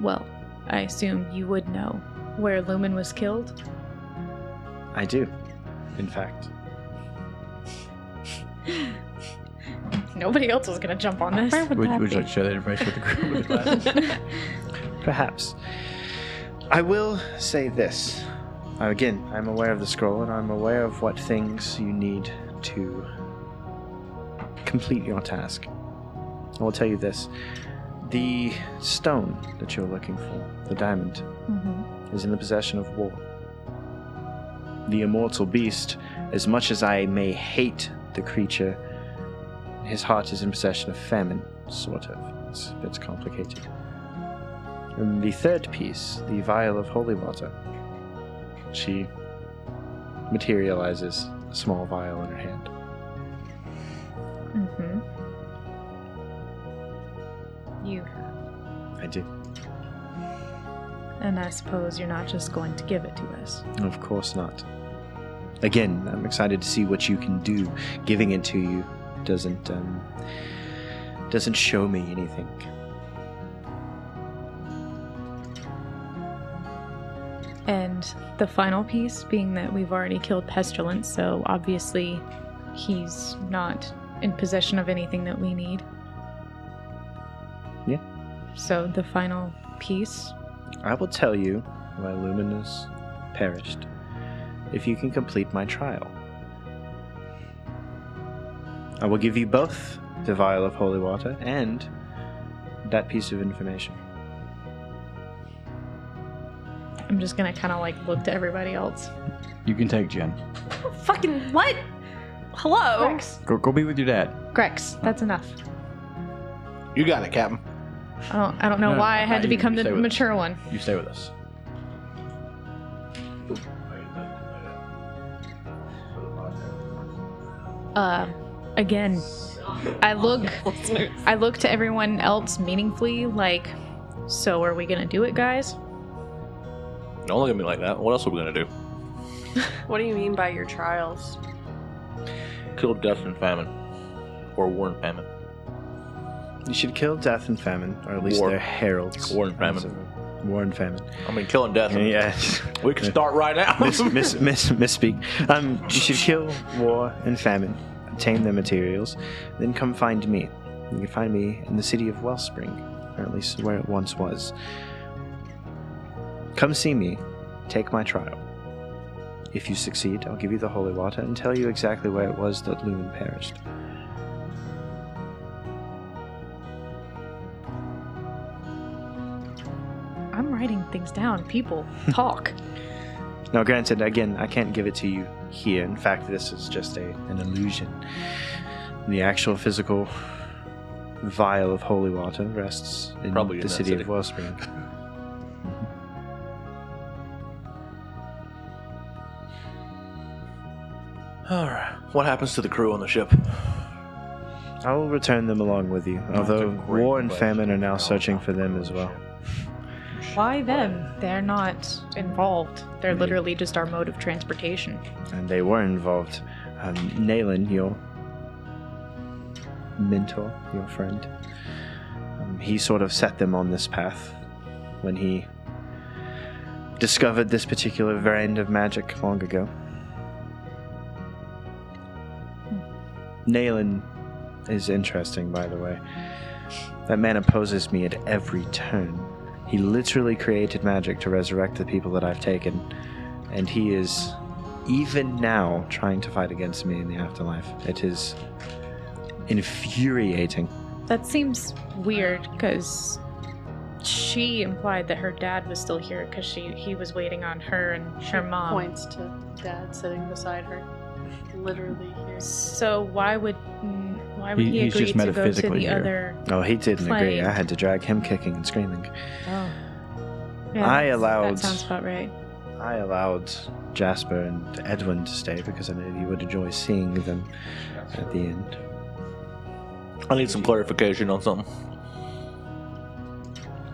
Well, I assume you would know where Lumen was killed? I do, in fact. Nobody else was gonna jump on this. Would, would you like to share that information with the group? With the class? Perhaps. I will say this. Uh, Again, I'm aware of the scroll and I'm aware of what things you need to complete your task. I will tell you this. The stone that you're looking for, the diamond, is in the possession of war. The immortal beast, as much as I may hate the creature, his heart is in possession of famine, sort of. It's a bit complicated. And the third piece, the vial of holy water. She materializes a small vial in her hand. Mm-hmm. You have. I do. And I suppose you're not just going to give it to us. Of course not. Again, I'm excited to see what you can do. Giving it to you doesn't um, doesn't show me anything. And the final piece being that we've already killed Pestilence, so obviously he's not in possession of anything that we need. Yeah. So the final piece. I will tell you why Luminous perished if you can complete my trial. I will give you both the vial of holy water and that piece of information. I'm just gonna kind of like look to everybody else. You can take Jin. Fucking what? Hello? Grex, Go, go be with your dad. Grex, that's enough. You got it, Captain. I don't, I don't know No, no, why I no, had to you- become you the stay with us. mature one. You stay with us. Uh, again, I look, I look to everyone else meaningfully. Like, so are we gonna do it, guys? Don't look at me like that. What else are we gonna do? What do you mean by your trials? Kill death and famine, or war and famine. You should kill death and famine, or at least War. their heralds. War and famine. War and famine. I mean, killing death. and- Yeah. We can start right now. miss, miss, miss, misspeak. Um, you should kill war and famine, obtain their materials, then come find me. You can find me in the city of Wellspring, or at least where it once was. Come see me, take my trial. If you succeed, I'll give you the holy water and tell you exactly where it was that Lumen perished. I'm writing things down. People talk. Now, granted, again, I can't give it to you here. In fact, this is just a, an illusion. The actual physical vial of holy water rests in Probably the that city, city. of Wellspring. All right. What happens to the crew on the ship? I will return them along with you, although war and famine are now searching for them as well. Why them? They're not involved. They're literally just our mode of transportation. And they were involved. Um, Naylan, your mentor, your friend, um, he sort of set them on this path when he discovered this particular variant of magic long ago. Naylan is interesting, by the way. That man opposes me at every turn. He literally created magic to resurrect the people that I've taken, and he is even now trying to fight against me in the afterlife. It is infuriating. That seems weird because she implied that her dad was still here because she he was waiting on her and her mom. Points to dad sitting beside her. Literally here. So why would mm, why would He- he, agree just to go to the here. other? Oh, he didn't agree. I had to drag him kicking and screaming. Oh, I allowed- That sounds about right. I allowed Jasper and Edwin to stay because I knew you would enjoy seeing them at the end. I need some clarification on something.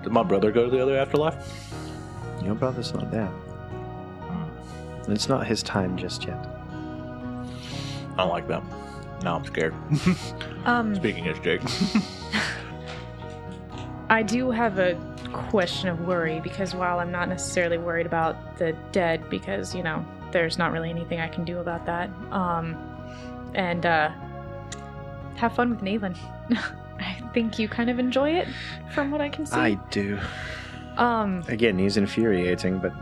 Did my brother go to the other afterlife? Your brother's not there. It's not his time just yet. I don't like them. Now I'm scared. Um, Speaking as Jake. I do have a question of worry because while I'm not necessarily worried about the dead because, you know, there's not really anything I can do about that. Um and uh have fun with Naylan. I think you kind of enjoy it from what I can see. I do. Um Again, he's infuriating, but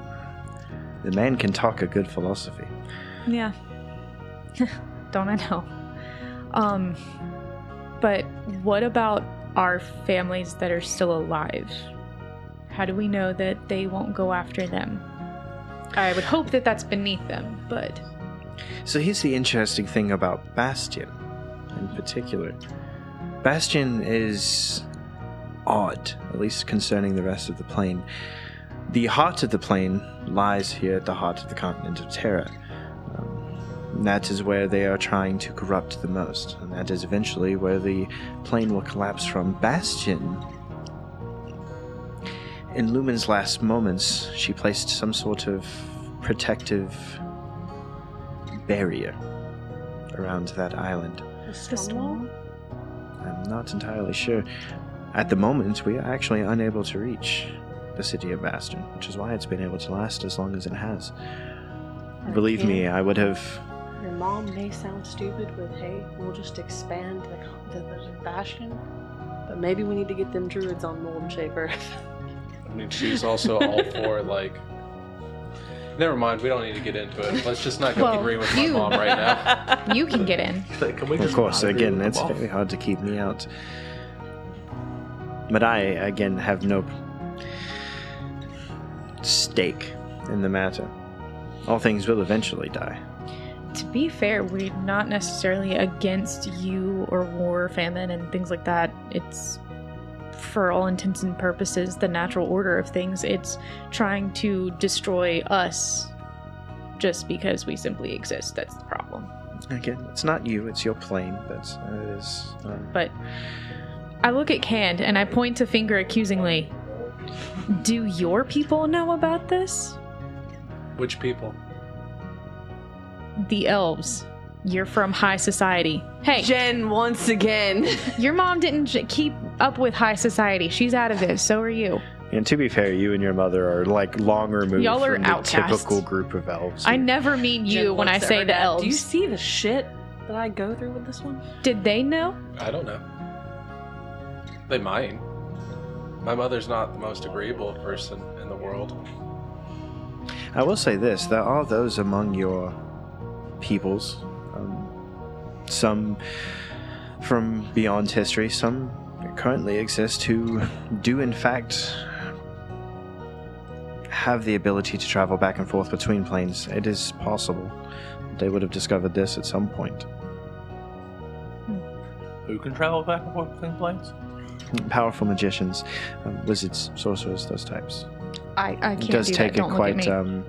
the man can talk a good philosophy. Yeah. Don't I know? Um, but what about our families that are still alive? How do we know that they won't go after them? I would hope that that's beneath them, but So here's the interesting thing about Bastion in particular. Bastion is odd, at least concerning the rest of the plane. The heart of the plane lies here at the heart of the continent of Terra. That is where they are trying to corrupt the most, and that is eventually where the plane will collapse from. Bastion. In Lumen's last moments, she placed some sort of protective barrier around that island. the storm. I'm not entirely sure. At the moment, we are actually unable to reach the city of Bastion, which is why it's been able to last as long as it has. Believe me, I would have. Your mom may sound stupid with, hey, we'll just expand the, the, the bastion. But maybe we need to get them druids on Mold Shaper. I mean, she's also all for like. Never mind. We don't need to get into it. Let's just not go Well, agree with my you- mom right now. You can get in. Can we Of course, again, it's them very hard to keep me out. But I, again, have no stake in the matter. All things will eventually die. To be fair, we're not necessarily against you or war, famine, and things like that. It's, for all intents and purposes, the natural order of things. It's trying to destroy us just because we simply exist. That's the problem. Again, it's not you, it's your plane, but it is. Um, But I look at Cand and I point to finger accusingly. Do your people know about this? Which people? The elves. You're from high society. Hey, Jin, once again. your mom didn't j- keep up with high society. She's out of it. So are you. and to be fair, you and your mother are like long removed Y'all are from the outcasts. typical group of elves. I never mean you Jin when I looks at say her the dad. elves. Do you see the shit that I go through with this one? Did they know? I don't know. They might. My mother's not the most agreeable person in the world. I will say this: there are those among your peoples, um, some from beyond history, some currently exist who do, in fact, have the ability to travel back and forth between planes. It is possible they would have discovered this at some point. Who can travel back and forth between planes? Powerful magicians, um, wizards, sorcerers, those types. I, I can't does do take that. it Don't look at quite me. um,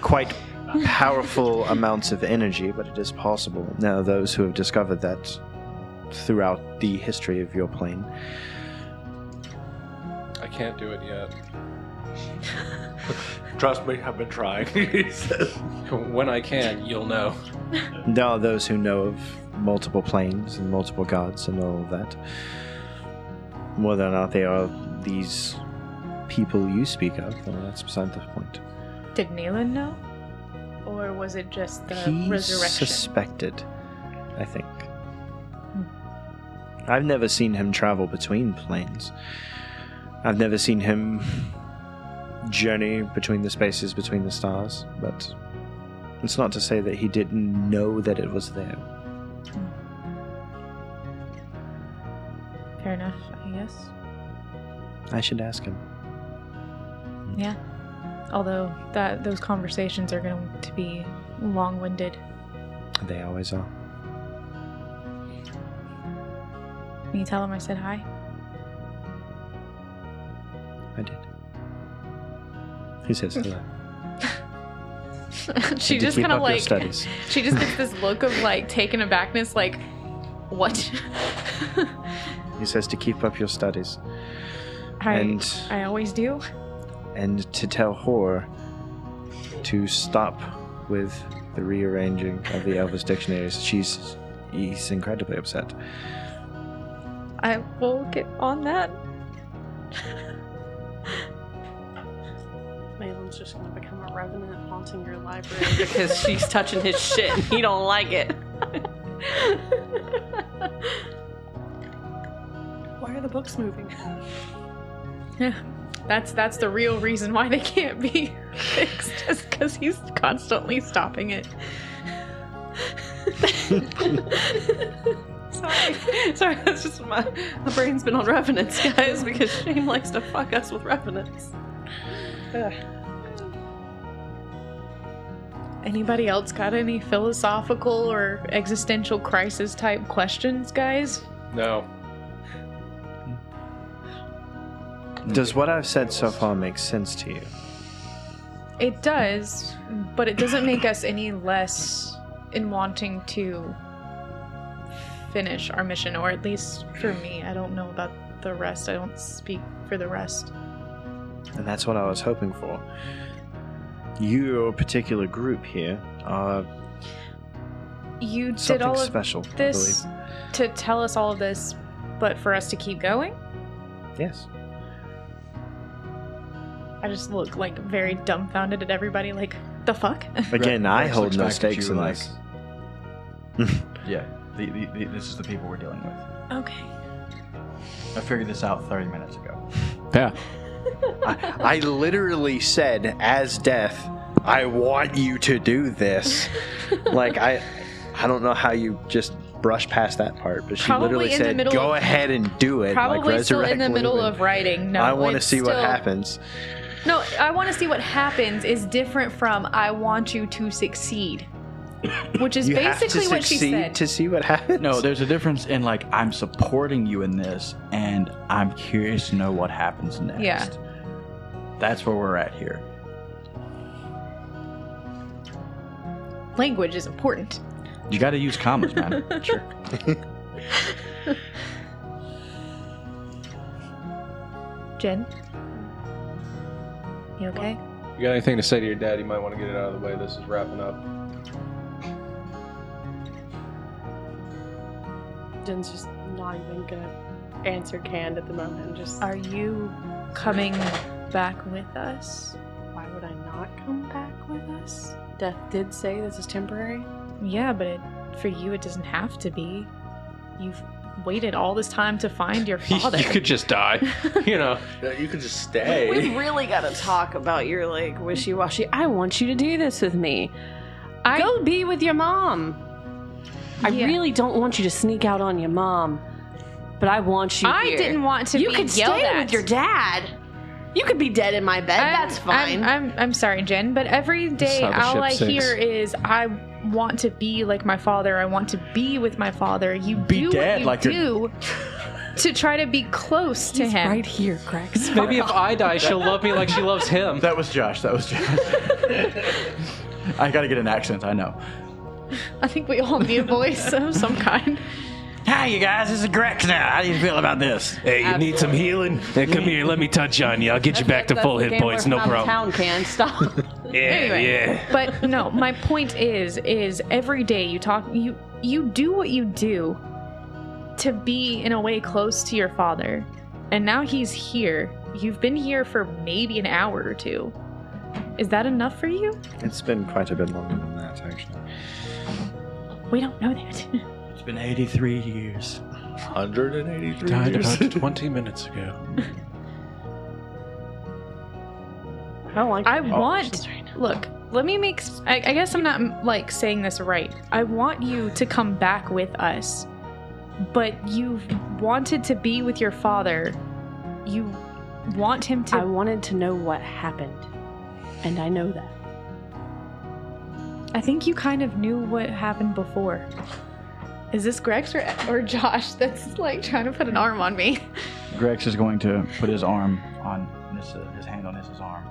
quite powerful amounts of energy, but it is possible. Now, those who have discovered that throughout the history of your plane, I can't do it yet. Trust me, I've been trying. When I can, you'll know. there are those who know of multiple planes and multiple gods and all of that. Whether or not they are these people you speak of, well, that's beside the point. Did Neelan know? Or was it just the he resurrection? suspected, I think. Hmm. I've never seen him travel between planes. I've never seen him journey between the spaces between the stars, but it's not to say that he didn't know that it was there. Hmm. Fair enough, I guess. I should ask him. Yeah. Although that those conversations are going to be long-winded. They always are. Can you tell him I said hi? I did. He says hello. she just kind of like she just gets this look of like taken abackness, like what? He says to keep up your studies I And- I always do. And to tell Hor to stop with the rearranging of the Elvish dictionaries. She's he's incredibly upset. I will get on that. Rachel's just gonna become a revenant haunting your library because she's touching his shit and he don't like it. Why are the books moving? That's that's the real reason why they can't be fixed, just because he's constantly stopping it. Sorry, sorry. That's just my my brain's been on revenants, guys, because Shane likes to fuck us with revenants. Ugh. Anybody else got any philosophical or existential crisis type questions, guys? No. Does what I've said so far make sense to you? It does, but it doesn't make us any less in wanting to finish our mission, or at least for me. I don't know about the rest. I don't speak for the rest. And that's what I was hoping for. Your particular group here are You did all of special, this to tell us all of this, but for us to keep going? Yes. I just look like very dumbfounded at everybody, like, the fuck? Again, I Rex hold looks no back at stakes you in like, this. Yeah, the, the, the, this is the people we're dealing with. okay. I figured this out 30 minutes ago. Yeah. I, I literally said, as death, I want you to do this. like I, I don't know how you just brush past that part, but she Probably literally in the said, middle "Go of- ahead and do it." Probably like, still in the resurrect middle living. of writing. No, I want to it's see what still- happens. No, I want to see what happens is different from I want you to succeed. Which is You have to basically what she succeed said. to see what happens. No, there's a difference in like I'm supporting you in this, and I'm curious to know what happens next. Yeah. That's where we're at here. Language is important. You got to use commas, man. sure. Jin? You okay? You got anything to say to your dad? You might want to get it out of the way. This is wrapping up. Jin's just not even gonna answer canned at the moment. Just Are you coming back with us? why would I not come back with us? Death did say this is temporary. Yeah, but it, for you, it doesn't have to be. You've waited all this time to find your father. you could just die. You know. You could just stay. We really gotta talk about your like wishy-washy. I want you to do this with me. I- Go be with your mom. I Yeah. really don't want you to sneak out on your mom, but I want you. To I here. didn't want to You be could yelled stay at. with your dad. You could be dead in my bed. I'm- That's fine. I'm, I'm, I'm sorry, Jin, but every day how the all ship I sinks. hear is I want to be like my father. I want to be with my father. You Be do dead what you like do to try to be close to him. right here, Grex. Maybe if I die, she'll love me like she loves him. That was Josh. That was Josh. I got to get an accent. I know. I think we all need a voice of some kind. Hi, you guys. This is Grex now. How do you feel about this? Hey, you need some healing? Hey, come here, let me touch on you. I'll get you back to full hit points, no problem. Town can stop. Yeah, Anyway. yeah. But no, my point is, is every day you talk, you you do what you do to be in a way close to your father, and now he's here. You've been here for maybe an hour or two. Is that enough for you? It's been quite a bit longer than that, actually. We don't know that. It's been 83 years. 183 Died years. about 20 minutes ago. I don't like I your want. options. Look, let me make. I guess I'm not like saying this right. I want you to come back with us, but you've wanted to be with your father. You want him to. I wanted to know what happened, and I know that. I think you kind of knew what happened before. Is this Grex or, or Josh that's like trying to put an arm on me? Grex is going to put his arm on Nissa, his hand on Nissa's arm.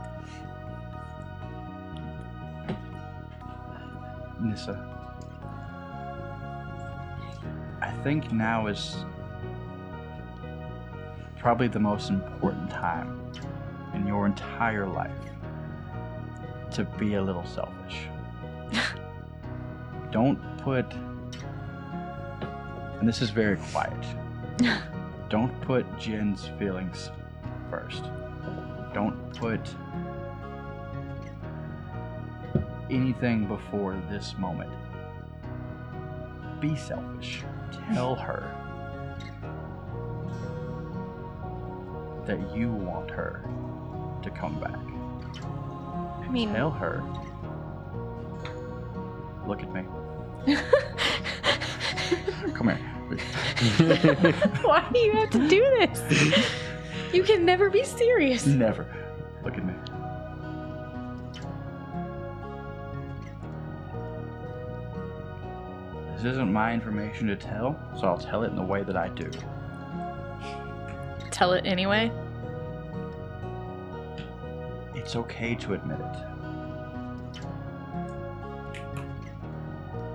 Nissa. I think now is probably the most important time in your entire life to be a little selfish. Don't put, and this is very quiet, don't put Jin's feelings first. Don't put anything before this moment, be selfish. Tell her that you want her to come back. I mean, Tell her. Look at me. Come here. why do you have to do this? You can never be serious. Never. Look at me. This isn't my information to tell, so I'll tell it in the way that I do. Tell it anyway. It's okay to admit it.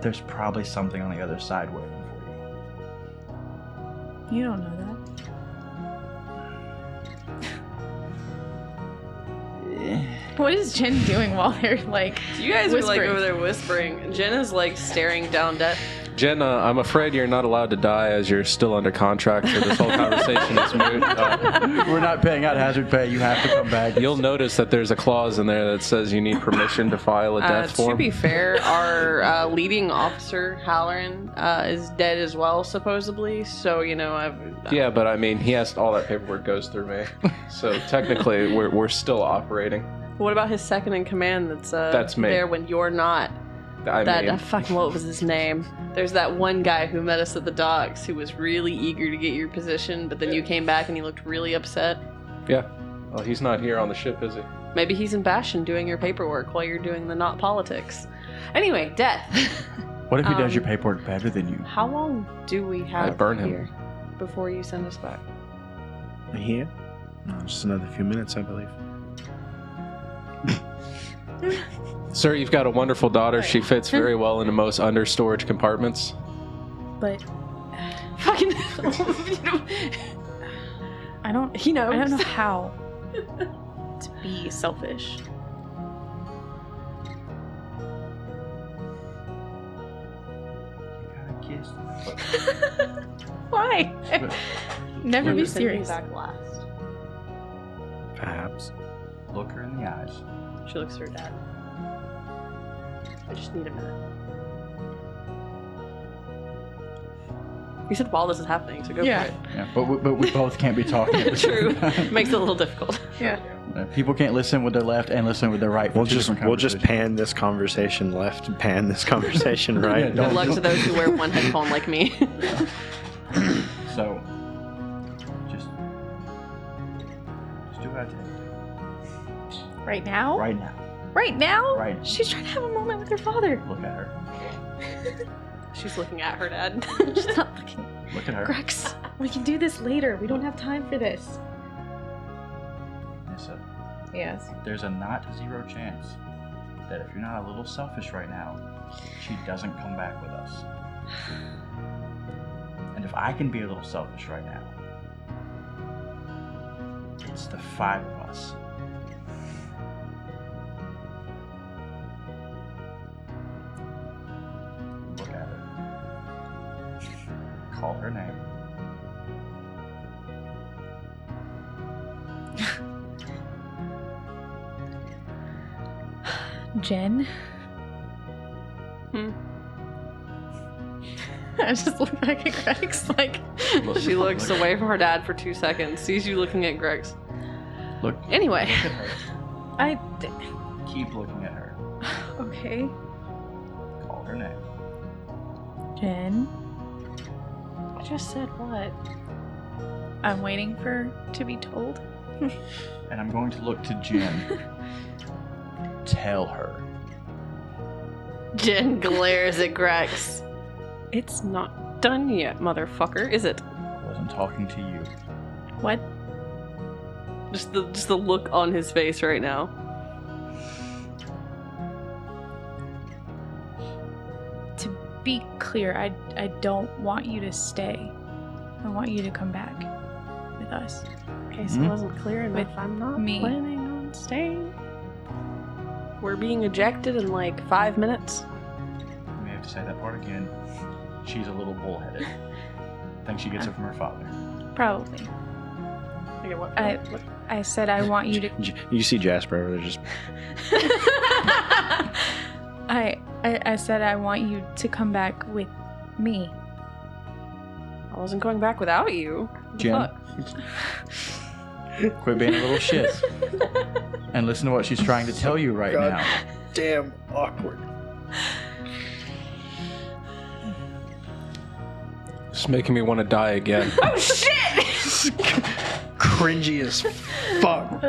There's probably something on the other side for You don't know that. What is Jin doing while they're like? You guys are like over there whispering. Jin is like staring down death. Jin, uh, I'm afraid you're not allowed to die as you're still under contract, so this whole conversation is moot. Uh, We're not paying out hazard pay. You have to come back. you'll notice that there's a clause in there that says you need permission to file a Uh, form. to be fair, our uh, leading officer Halloran uh, is dead as well, supposedly. So you know, I've yeah, but I mean, he has all that paperwork goes through me, so technically we're, we're still operating. What about his second in command? That's uh, That's me. there when you're not. I that mean, uh, fucking what was his name? There's that one guy who met us at the docks who was really eager to get your position, but then you came back and he looked really upset. yeah. Well, he's not here on the ship, is he? Maybe he's in Bastion doing your paperwork while you're doing the not politics. Anyway, death. What if he does Um, your paperwork better than you? How long do we have burn him. here before you send us back? Here? No, just another few minutes, I believe. Sir, you've got a wonderful daughter. She fits very well into most under storage compartments. But uh, Fucking. I don't. he knows. I don't know how to be selfish. You gotta kiss. Why? Never be serious. back last. Perhaps. Look her in the eyes. She looks at her dad. I just need a minute. You said while this is happening, so go Yeah. for it. Yeah, but we, but we both can't be talking. at the True. same time. Makes it a little difficult. Yeah. People can't listen with their left and listen with their right. We'll just we'll just pan this conversation left and pan this conversation right. Yeah, Good don't- luck to those who wear one headphone like me. Right now? Right now. Right now? Right. now. She's trying to have a moment with her father. Look at her. She's looking at her dad. She's not looking. Look at her. Grex, we can do this later. We don't have time for this. Nissa, Yes. there's a not zero chance that if you're not a little selfish right now, she doesn't come back with us. And if I can be a little selfish right now, it's the five of us. Jin? Hmm. I just look back at Grex like, Look- she looks look- away from her dad for two seconds, sees you looking at Grex. Look, Anyway, look at her. I. Keep looking at her. Okay. Call her name. Jin? I just said what? I'm waiting for to be told. And I'm going to look to Jin. Tell her. Jin glares at Grex. It's not done yet, motherfucker, is it? I wasn't talking to you. What? Just the just the look on his face right now. To be clear, I, I don't want you to stay. I want you to come back with us. Okay, so Hmm? it wasn't clear enough. With I'm not me. planning on staying. We're being ejected in like five minutes. You may have to say that part again. She's a little bullheaded. I think she gets it from her father. Probably. Okay, what? I- what- I said I want you to. J- You see Jasper over there just I, I I said I want you to come back with me. I wasn't going back without you. Jin, Fuck. Quit being a little shit. and listen to what she's trying to tell you right God. now. Damn awkward. It's making me want to die again. Oh shit! Cringy as fuck.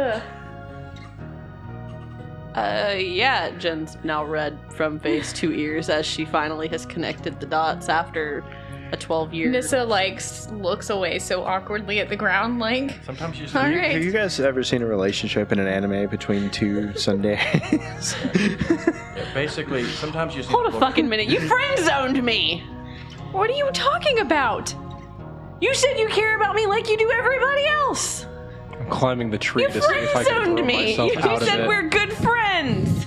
Uh, yeah, Jin's now red from face to ears as she finally has connected the dots after a 12 year. Nissa like s- looks away so awkwardly at the ground, like. Sometimes you just All Have you guys ever seen a relationship in an anime between two tsunderes? Yeah, basically, sometimes you just Hold need a to look- fucking minute. You friend zoned me! What are you talking about? You said you care about me like you do everybody else! I'm climbing the tree You to see if I friend can throw zoned me! myself You, out of said it. we're good friends!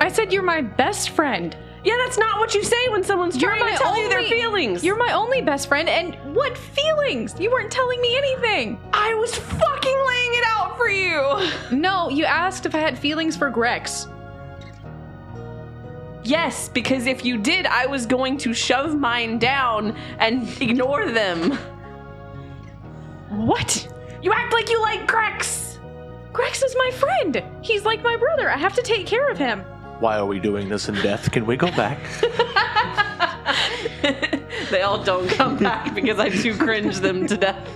I said you're my best friend. Yeah, that's not what you say when someone's You're trying my to tell you their only- feelings. You're my only best friend, and what feelings? You weren't telling me anything. I was fucking laying it out for you! No, you asked if I had feelings for Grex. Yes, because if you did, I was going to shove mine down and ignore them. What? You act like you like Grex! Grex is my friend. He's like my brother. I have to take care of him. Why are we doing this in death? Can we go back? they all don't come back because I too cringe them to death.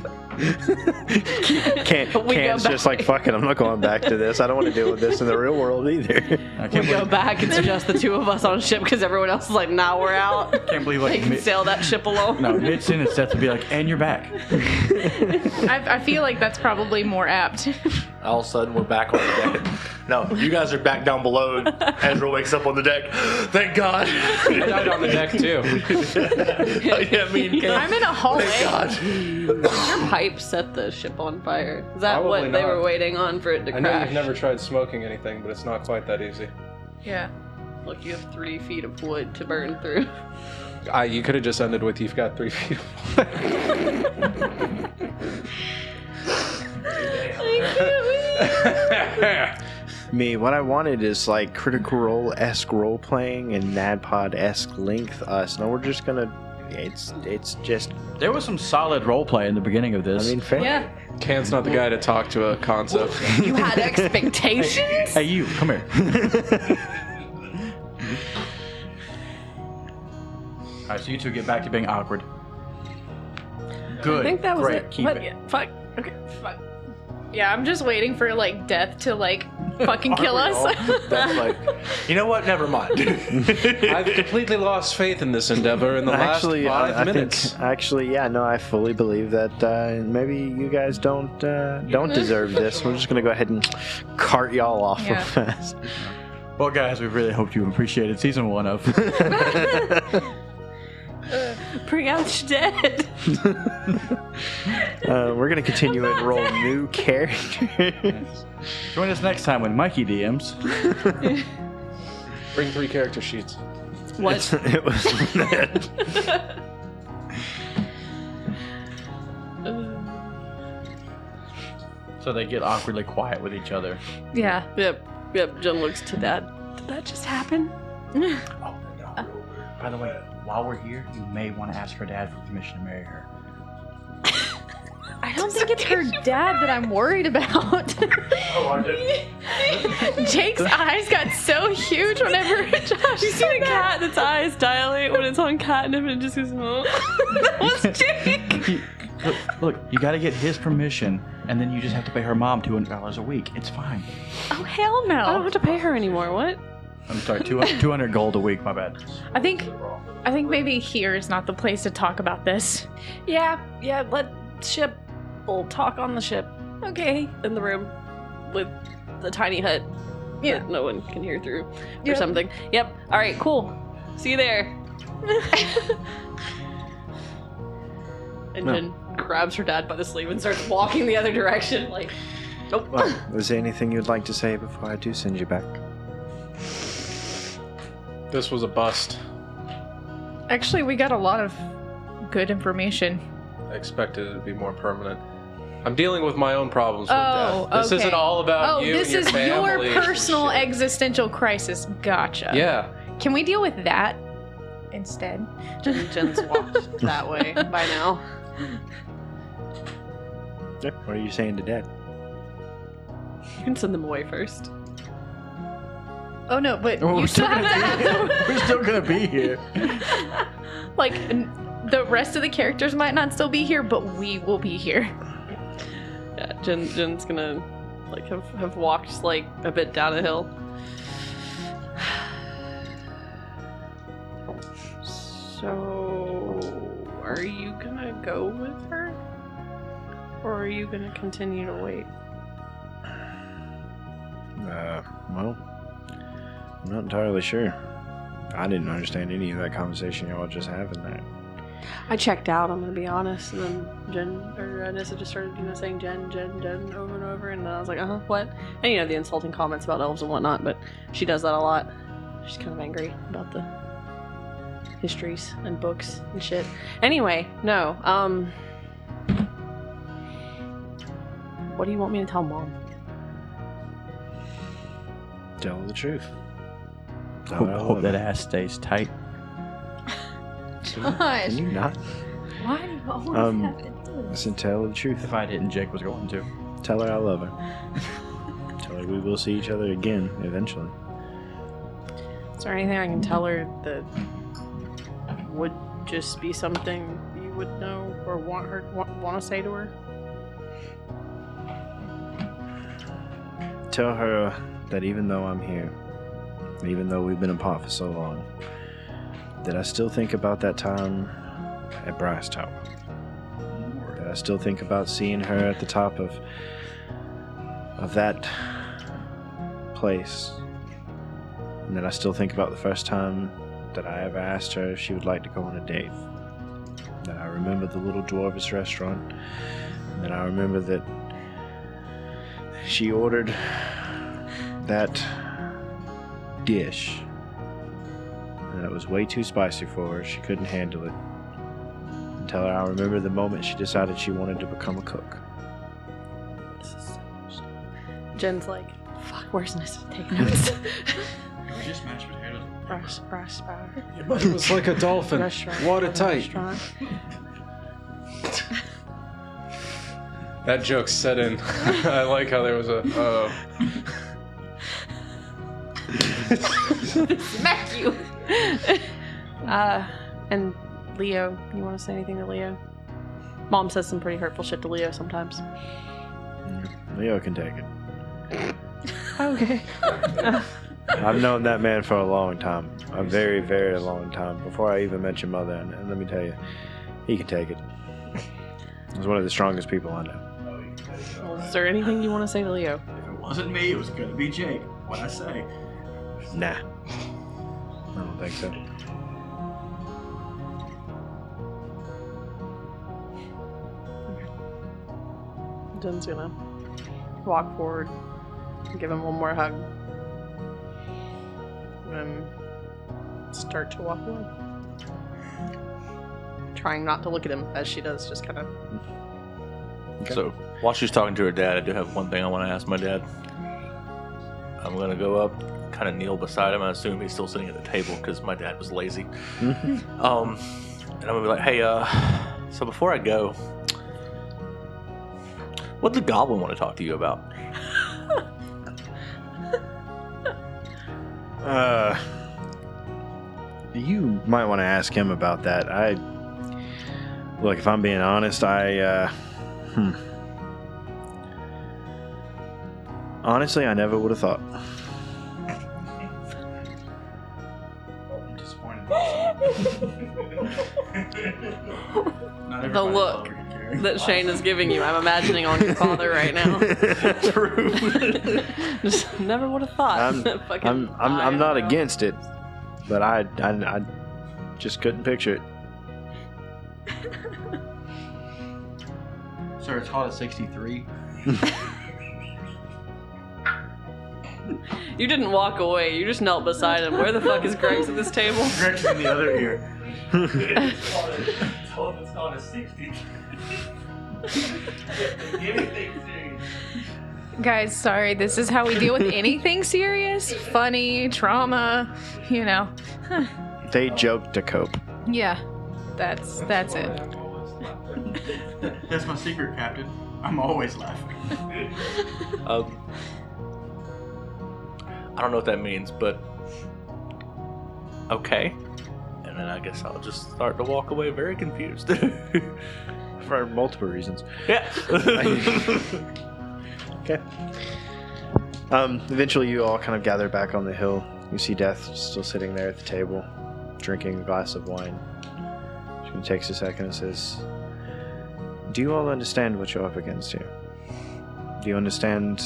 Can't, We go Can's just like, fucking. I'm not going back to this. I don't want to deal with this in the real world either. I We can't go believe, back, it's just the two of us on ship because everyone else is like, nah, we're out. can't believe They like can mid, sail that ship alone. no mid sentence Seth would be like, and you're back. I, I feel like that's probably more apt. All of a sudden, we're back on the deck. No, you guys are back down below. and Ezra wakes up on the deck. Thank God. I died on the deck too. yeah, I mean, I'm in a hallway. God. Your pipe set the ship on fire. Is that Probably what they not. were waiting on for it to I know crash? you've never tried smoking anything, but it's not quite that easy. Yeah. Look, you have three feet of wood to burn through. I, you could have just ended with you've got three feet. Me, what I wanted is like Critical Role esque role playing and NADDPOD esque length uh, us. No, we're just gonna. It's it's just. There was some solid role play in the beginning of this. I this. mean, fair. Yeah. Can's not the guy to talk to a concept. you had expectations? hey, you, come here. All right, so you two get back to being awkward. Good. I think that was Great. it. Keep What? it. Yeah, fuck. Okay, fuck. Yeah, I'm just waiting for like death to like fucking kill us. That's like, you know what? Never mind. I've completely lost faith in this endeavor in the Actually, last five I, I minutes. think actually, yeah, no, I fully believe that uh, maybe you guys don't uh, don't deserve this. We're just gonna go ahead and cart y'all off Yeah. real fast. Well, guys, we really hoped you appreciated season one of. Bring out your dead. Uh, we're gonna continue and roll new characters. Join us next time when Mikey DMs. Bring three character sheets. What? it was So they get awkwardly quiet with each other. yeah. yep. Yep. Jin looks to Dad. Did that just happen? Oh, no. By the way, while we're here, you may want to ask her dad for permission to marry her. I don't think it's her dad that I'm worried about. Oh, Jake's eyes got so huge whenever Josh You see a cat that's eyes dilate when it's on catnip and it just goes, oh. that was Jake. Look, look, you got to get his permission, and then you just have to pay her mom two hundred dollars a week. It's fine. Oh hell no! I don't have to pay her anymore. What? I'm sorry, 200 200 gold a week. My bad. I think, I think maybe here is not the place to talk about this. Yeah, yeah, let ship. We'll talk on the ship Okay. in the room with the tiny hut Yeah. that no one can hear through or Yep. something. Yep. All right, cool. See you there. and No. Jin grabs her dad by the sleeve and starts walking the other direction. Like, nope. Well, is there anything you'd like to say before I do send you back? This was a bust. Actually, we got a lot of good information. I expected it to be more permanent. I'm dealing with my own problems with Oh, death. This okay. isn't all about oh, you this and your is your family and personal shit. existential crisis. Gotcha. Yeah. Can we deal with that instead? Jin, Jin's walked that way by now. What are you saying to Dad? You can send them away first. Oh no, but Oh, you we're still still have to gonna have be- We're still gonna be here. like n- the rest of the characters might not still be here, but we will be here. Yeah, Jin, Jin's gonna like have, have walked like a bit down a hill. So, are you gonna go with her, or are you gonna continue to wait? Uh, well, I'm not entirely sure. I didn't understand any of that conversation y'all just having there. I checked out. I'm gonna be honest, and then Jin or uh, Nissa just started, you know, saying Jin, Jin, Jin over and over, and then I was like, uh huh, what? And you know the insulting comments about elves and whatnot, but she does that a lot. She's kind of angry about the histories and books and shit. Anyway, no. Um, what do you want me to tell mom? Tell her the truth. Tell Hope, I hope that her. ass stays tight. Gosh, Can you not? why do you always Um, have to do this? Listen, tell her the truth. If I didn't, Jake was going to. Tell her I love her. Tell her we will see each other again eventually. Is there anything I can tell her that would just be something you would know or want her want, want to say to her? Tell her that even though I'm here, even though we've been apart for so long, that I still think about that time at Bryce Tower. That I still think about seeing her at the top of of that place. And that I still think about the first time that I ever asked her if she would like to go on a date. That I remember the little dwarvish restaurant. And then I remember that she ordered that dish. And it was way too spicy for her. She couldn't handle it. Until I remember the moment she decided she wanted to become a cook. Jin's like, fuck, where's Nissa? Take notes. We just mashed potatoes. Brush, brush, bar. It was like a dolphin. Restaurant. Watertight. Restaurant. That joke set in. I like how there was a. Uh, Smack you. uh, and Leo, you want to say anything to Leo? Mom says some pretty hurtful shit to Leo sometimes. Leo can take it. Okay. I've known that man for a long time. A very, very long time. Before I even met your mother. And, and let me tell you, he can take it. He's one of the strongest people I know. Well, is there anything you want to say to Leo? If it wasn't me, it was gonna be Jake. What'd I say? Nah. I don't think so. Jin's gonna walk forward, give him one more hug, and start to walk away. Trying not to look at him as she does, just kind of. So while she's talking to her dad, I do have one thing I want to ask my dad. I'm gonna go up, kind of kneel beside him. I assume he's still sitting at the table because my dad was lazy. um, and I'm gonna be like, "Hey, uh, so before I go, what the goblin want to talk to you about?" Uh, you might want to ask him about that. I look, if I'm being honest, I uh, hmm. Honestly, I never would have thought. That Shane is giving you, I'm imagining on your father right now. True. Just never would have thought. I'm, Fucking I'm, I'm, I'm not eyebrow. against it, but I, I, I just couldn't picture it. Sir, it's hot at 63. You didn't walk away. You just knelt beside him. Where the fuck is Grex at this table? Grex in the other ear. Guys, sorry, this is how we deal with anything serious, funny, trauma, you know. They joke to cope. Yeah, that's that's it. That's my secret, Captain. I'm always laughing. Um, I don't know what that means, but okay. And then I guess I'll just start to walk away very confused. For multiple reasons. yeah. Okay. Um, eventually, you all kind of gather back on the hill. You see Death still sitting there at the table, drinking a glass of wine. She takes a second and says, Do you all understand what you're up against here? Do you understand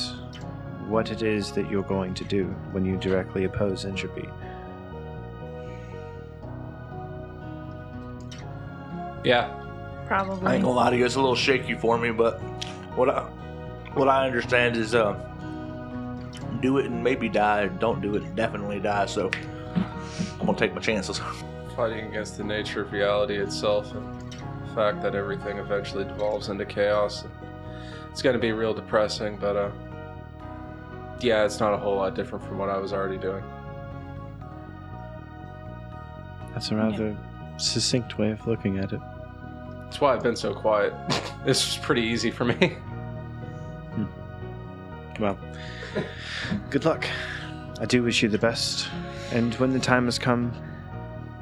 what it is that you're going to do when you directly oppose entropy? Yeah. Probably. I ain't gonna lie to you, it's a little shaky for me, but what I what I understand is uh do it and maybe die, don't do it and definitely die, so I'm gonna take my chances. Fighting against the nature of reality itself and the fact that everything eventually devolves into chaos. It's going to be real depressing, but uh, yeah, it's not a whole lot different from what I was already doing. That's a rather succinct way of looking at it. That's why I've been so quiet. this was pretty easy for me. Hmm. Well, good luck. I do wish you the best. And when the time has come,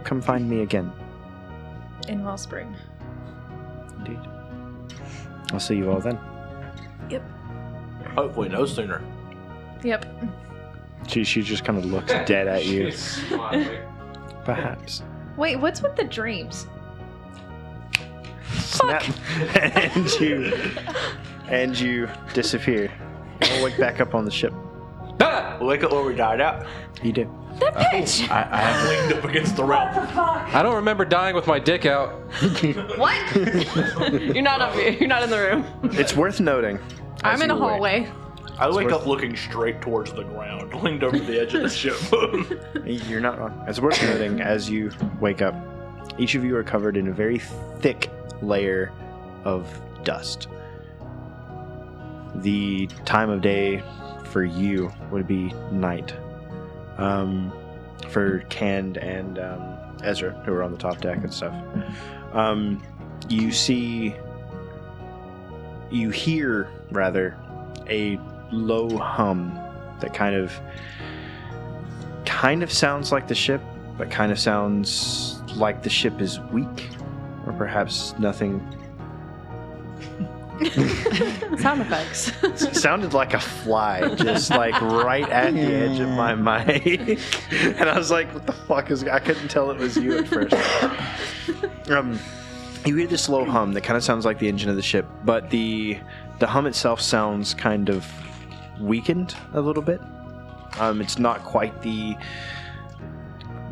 come find me again. In Wellspring. Indeed. I'll see you all then. Yep. Hopefully no sooner. Yep. She, she just kind of looks dead at you. Perhaps. Wait, what's with the dreams? Snap. and you and you disappear. I'll wake back up on the ship. Wake up where we died out. You do. That bitch! I, I have Leaned up against the rail. Fuck. I don't remember dying with my dick out. What? you're not up here. You're not in the room. It's worth noting. I'm in a you wake- hallway. I wake worth- up looking straight towards the ground, leaned over the edge of the ship. You're not wrong. It's worth noting as you wake up, each of you are covered in a very thick layer of dust. The time of day for you would be night. Um, for Canned and um, Ezra, who are on the top deck and stuff. Um, you see, you hear rather, a low hum that kind of kind of sounds like the ship, but kind of sounds like the ship is weak, or perhaps nothing. Sound effects. It sounded like a fly, just like right at the edge of my mic, and I was like, "What the fuck is?" I couldn't tell it was you at first. um, you hear this low hum that kind of sounds like the engine of the ship, but the the hum itself sounds kind of weakened a little bit. Um, it's not quite the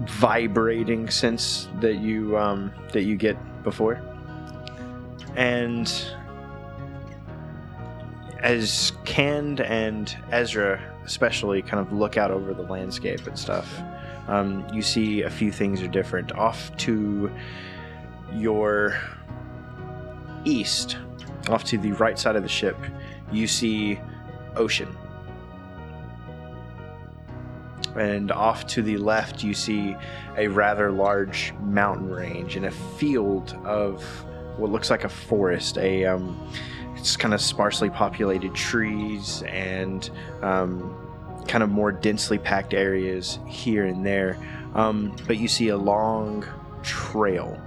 vibrating sense that you um, that you get before, and as Cand and Ezra especially kind of look out over the landscape and stuff, um, you see a few things are different. Off to your east, off to the right side of the ship, you see ocean. And off to the left, you see a rather large mountain range and a field of what looks like a forest. A um, it's kind of sparsely populated trees and um, kind of more densely packed areas here and there. Um, but you see a long trail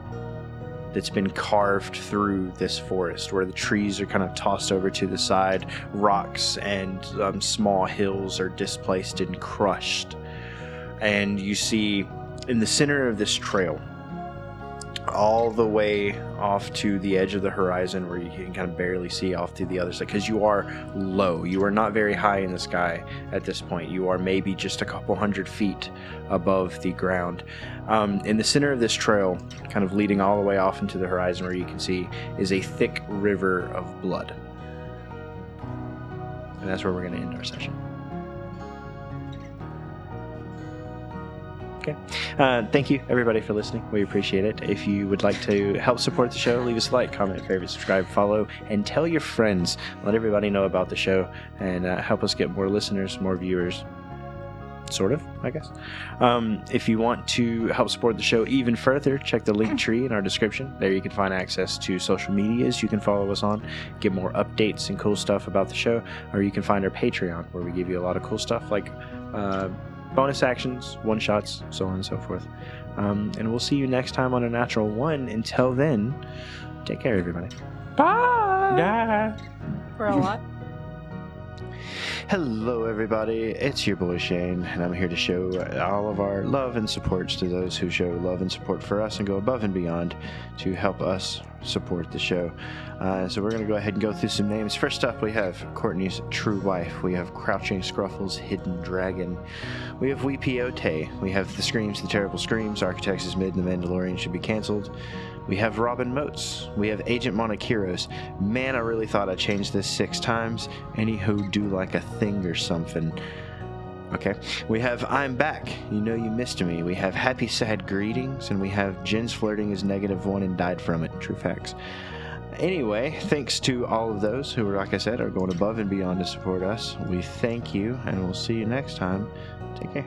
that's been carved through this forest where the trees are kind of tossed over to the side, rocks and um, small hills are displaced and crushed. And you see in the center of this trail, all the way off to the edge of the horizon where you can kind of barely see off to the other side because you are low. You are not very high in the sky at this point. You are maybe just a couple hundred feet above the ground. Um, in the center of this trail, kind of leading all the way off into the horizon where you can see, is a thick river of blood. And that's where we're going to end our session. Okay. Uh, thank you, everybody, for listening. We appreciate it. If you would like to help support the show, leave us a like, comment, favorite, subscribe, follow, and tell your friends. Let everybody know about the show and uh, help us get more listeners, more viewers. Sort of, I guess. Um, if you want to help support the show even further, check the link tree in our description. There you can find access to social medias you can follow us on, get more updates and cool stuff about the show, or you can find our Patreon where we give you a lot of cool stuff like uh, bonus actions, one shots, so on and so forth. Um, and we'll see you next time on Unnatural One. Until then, take care, everybody. Bye. For a lot. Hello, everybody. It's your boy Shane, and I'm here to show all of our love and supports to those who show love and support for us and go above and beyond to help us support the show. Uh, so, we're going to go ahead and go through some names. First up, we have Courtney's true wife. We have Crouching Scruffle's hidden dragon. We have Weepiote. We have The Screams, The Terrible Screams, Architects is Mid, and The Mandalorian should be canceled. We have Robin Moats. We have Agent Monokiros. Man, I really thought I changed this six times. Anywho, do like a thing or something. Okay. We have I'm back. You know you missed me. We have Happy Sad Greetings, and we have Jin's flirting is negative one and died from it. True facts. Anyway, thanks to all of those who, like I said, are going above and beyond to support us. We thank you, and we'll see you next time. Take care.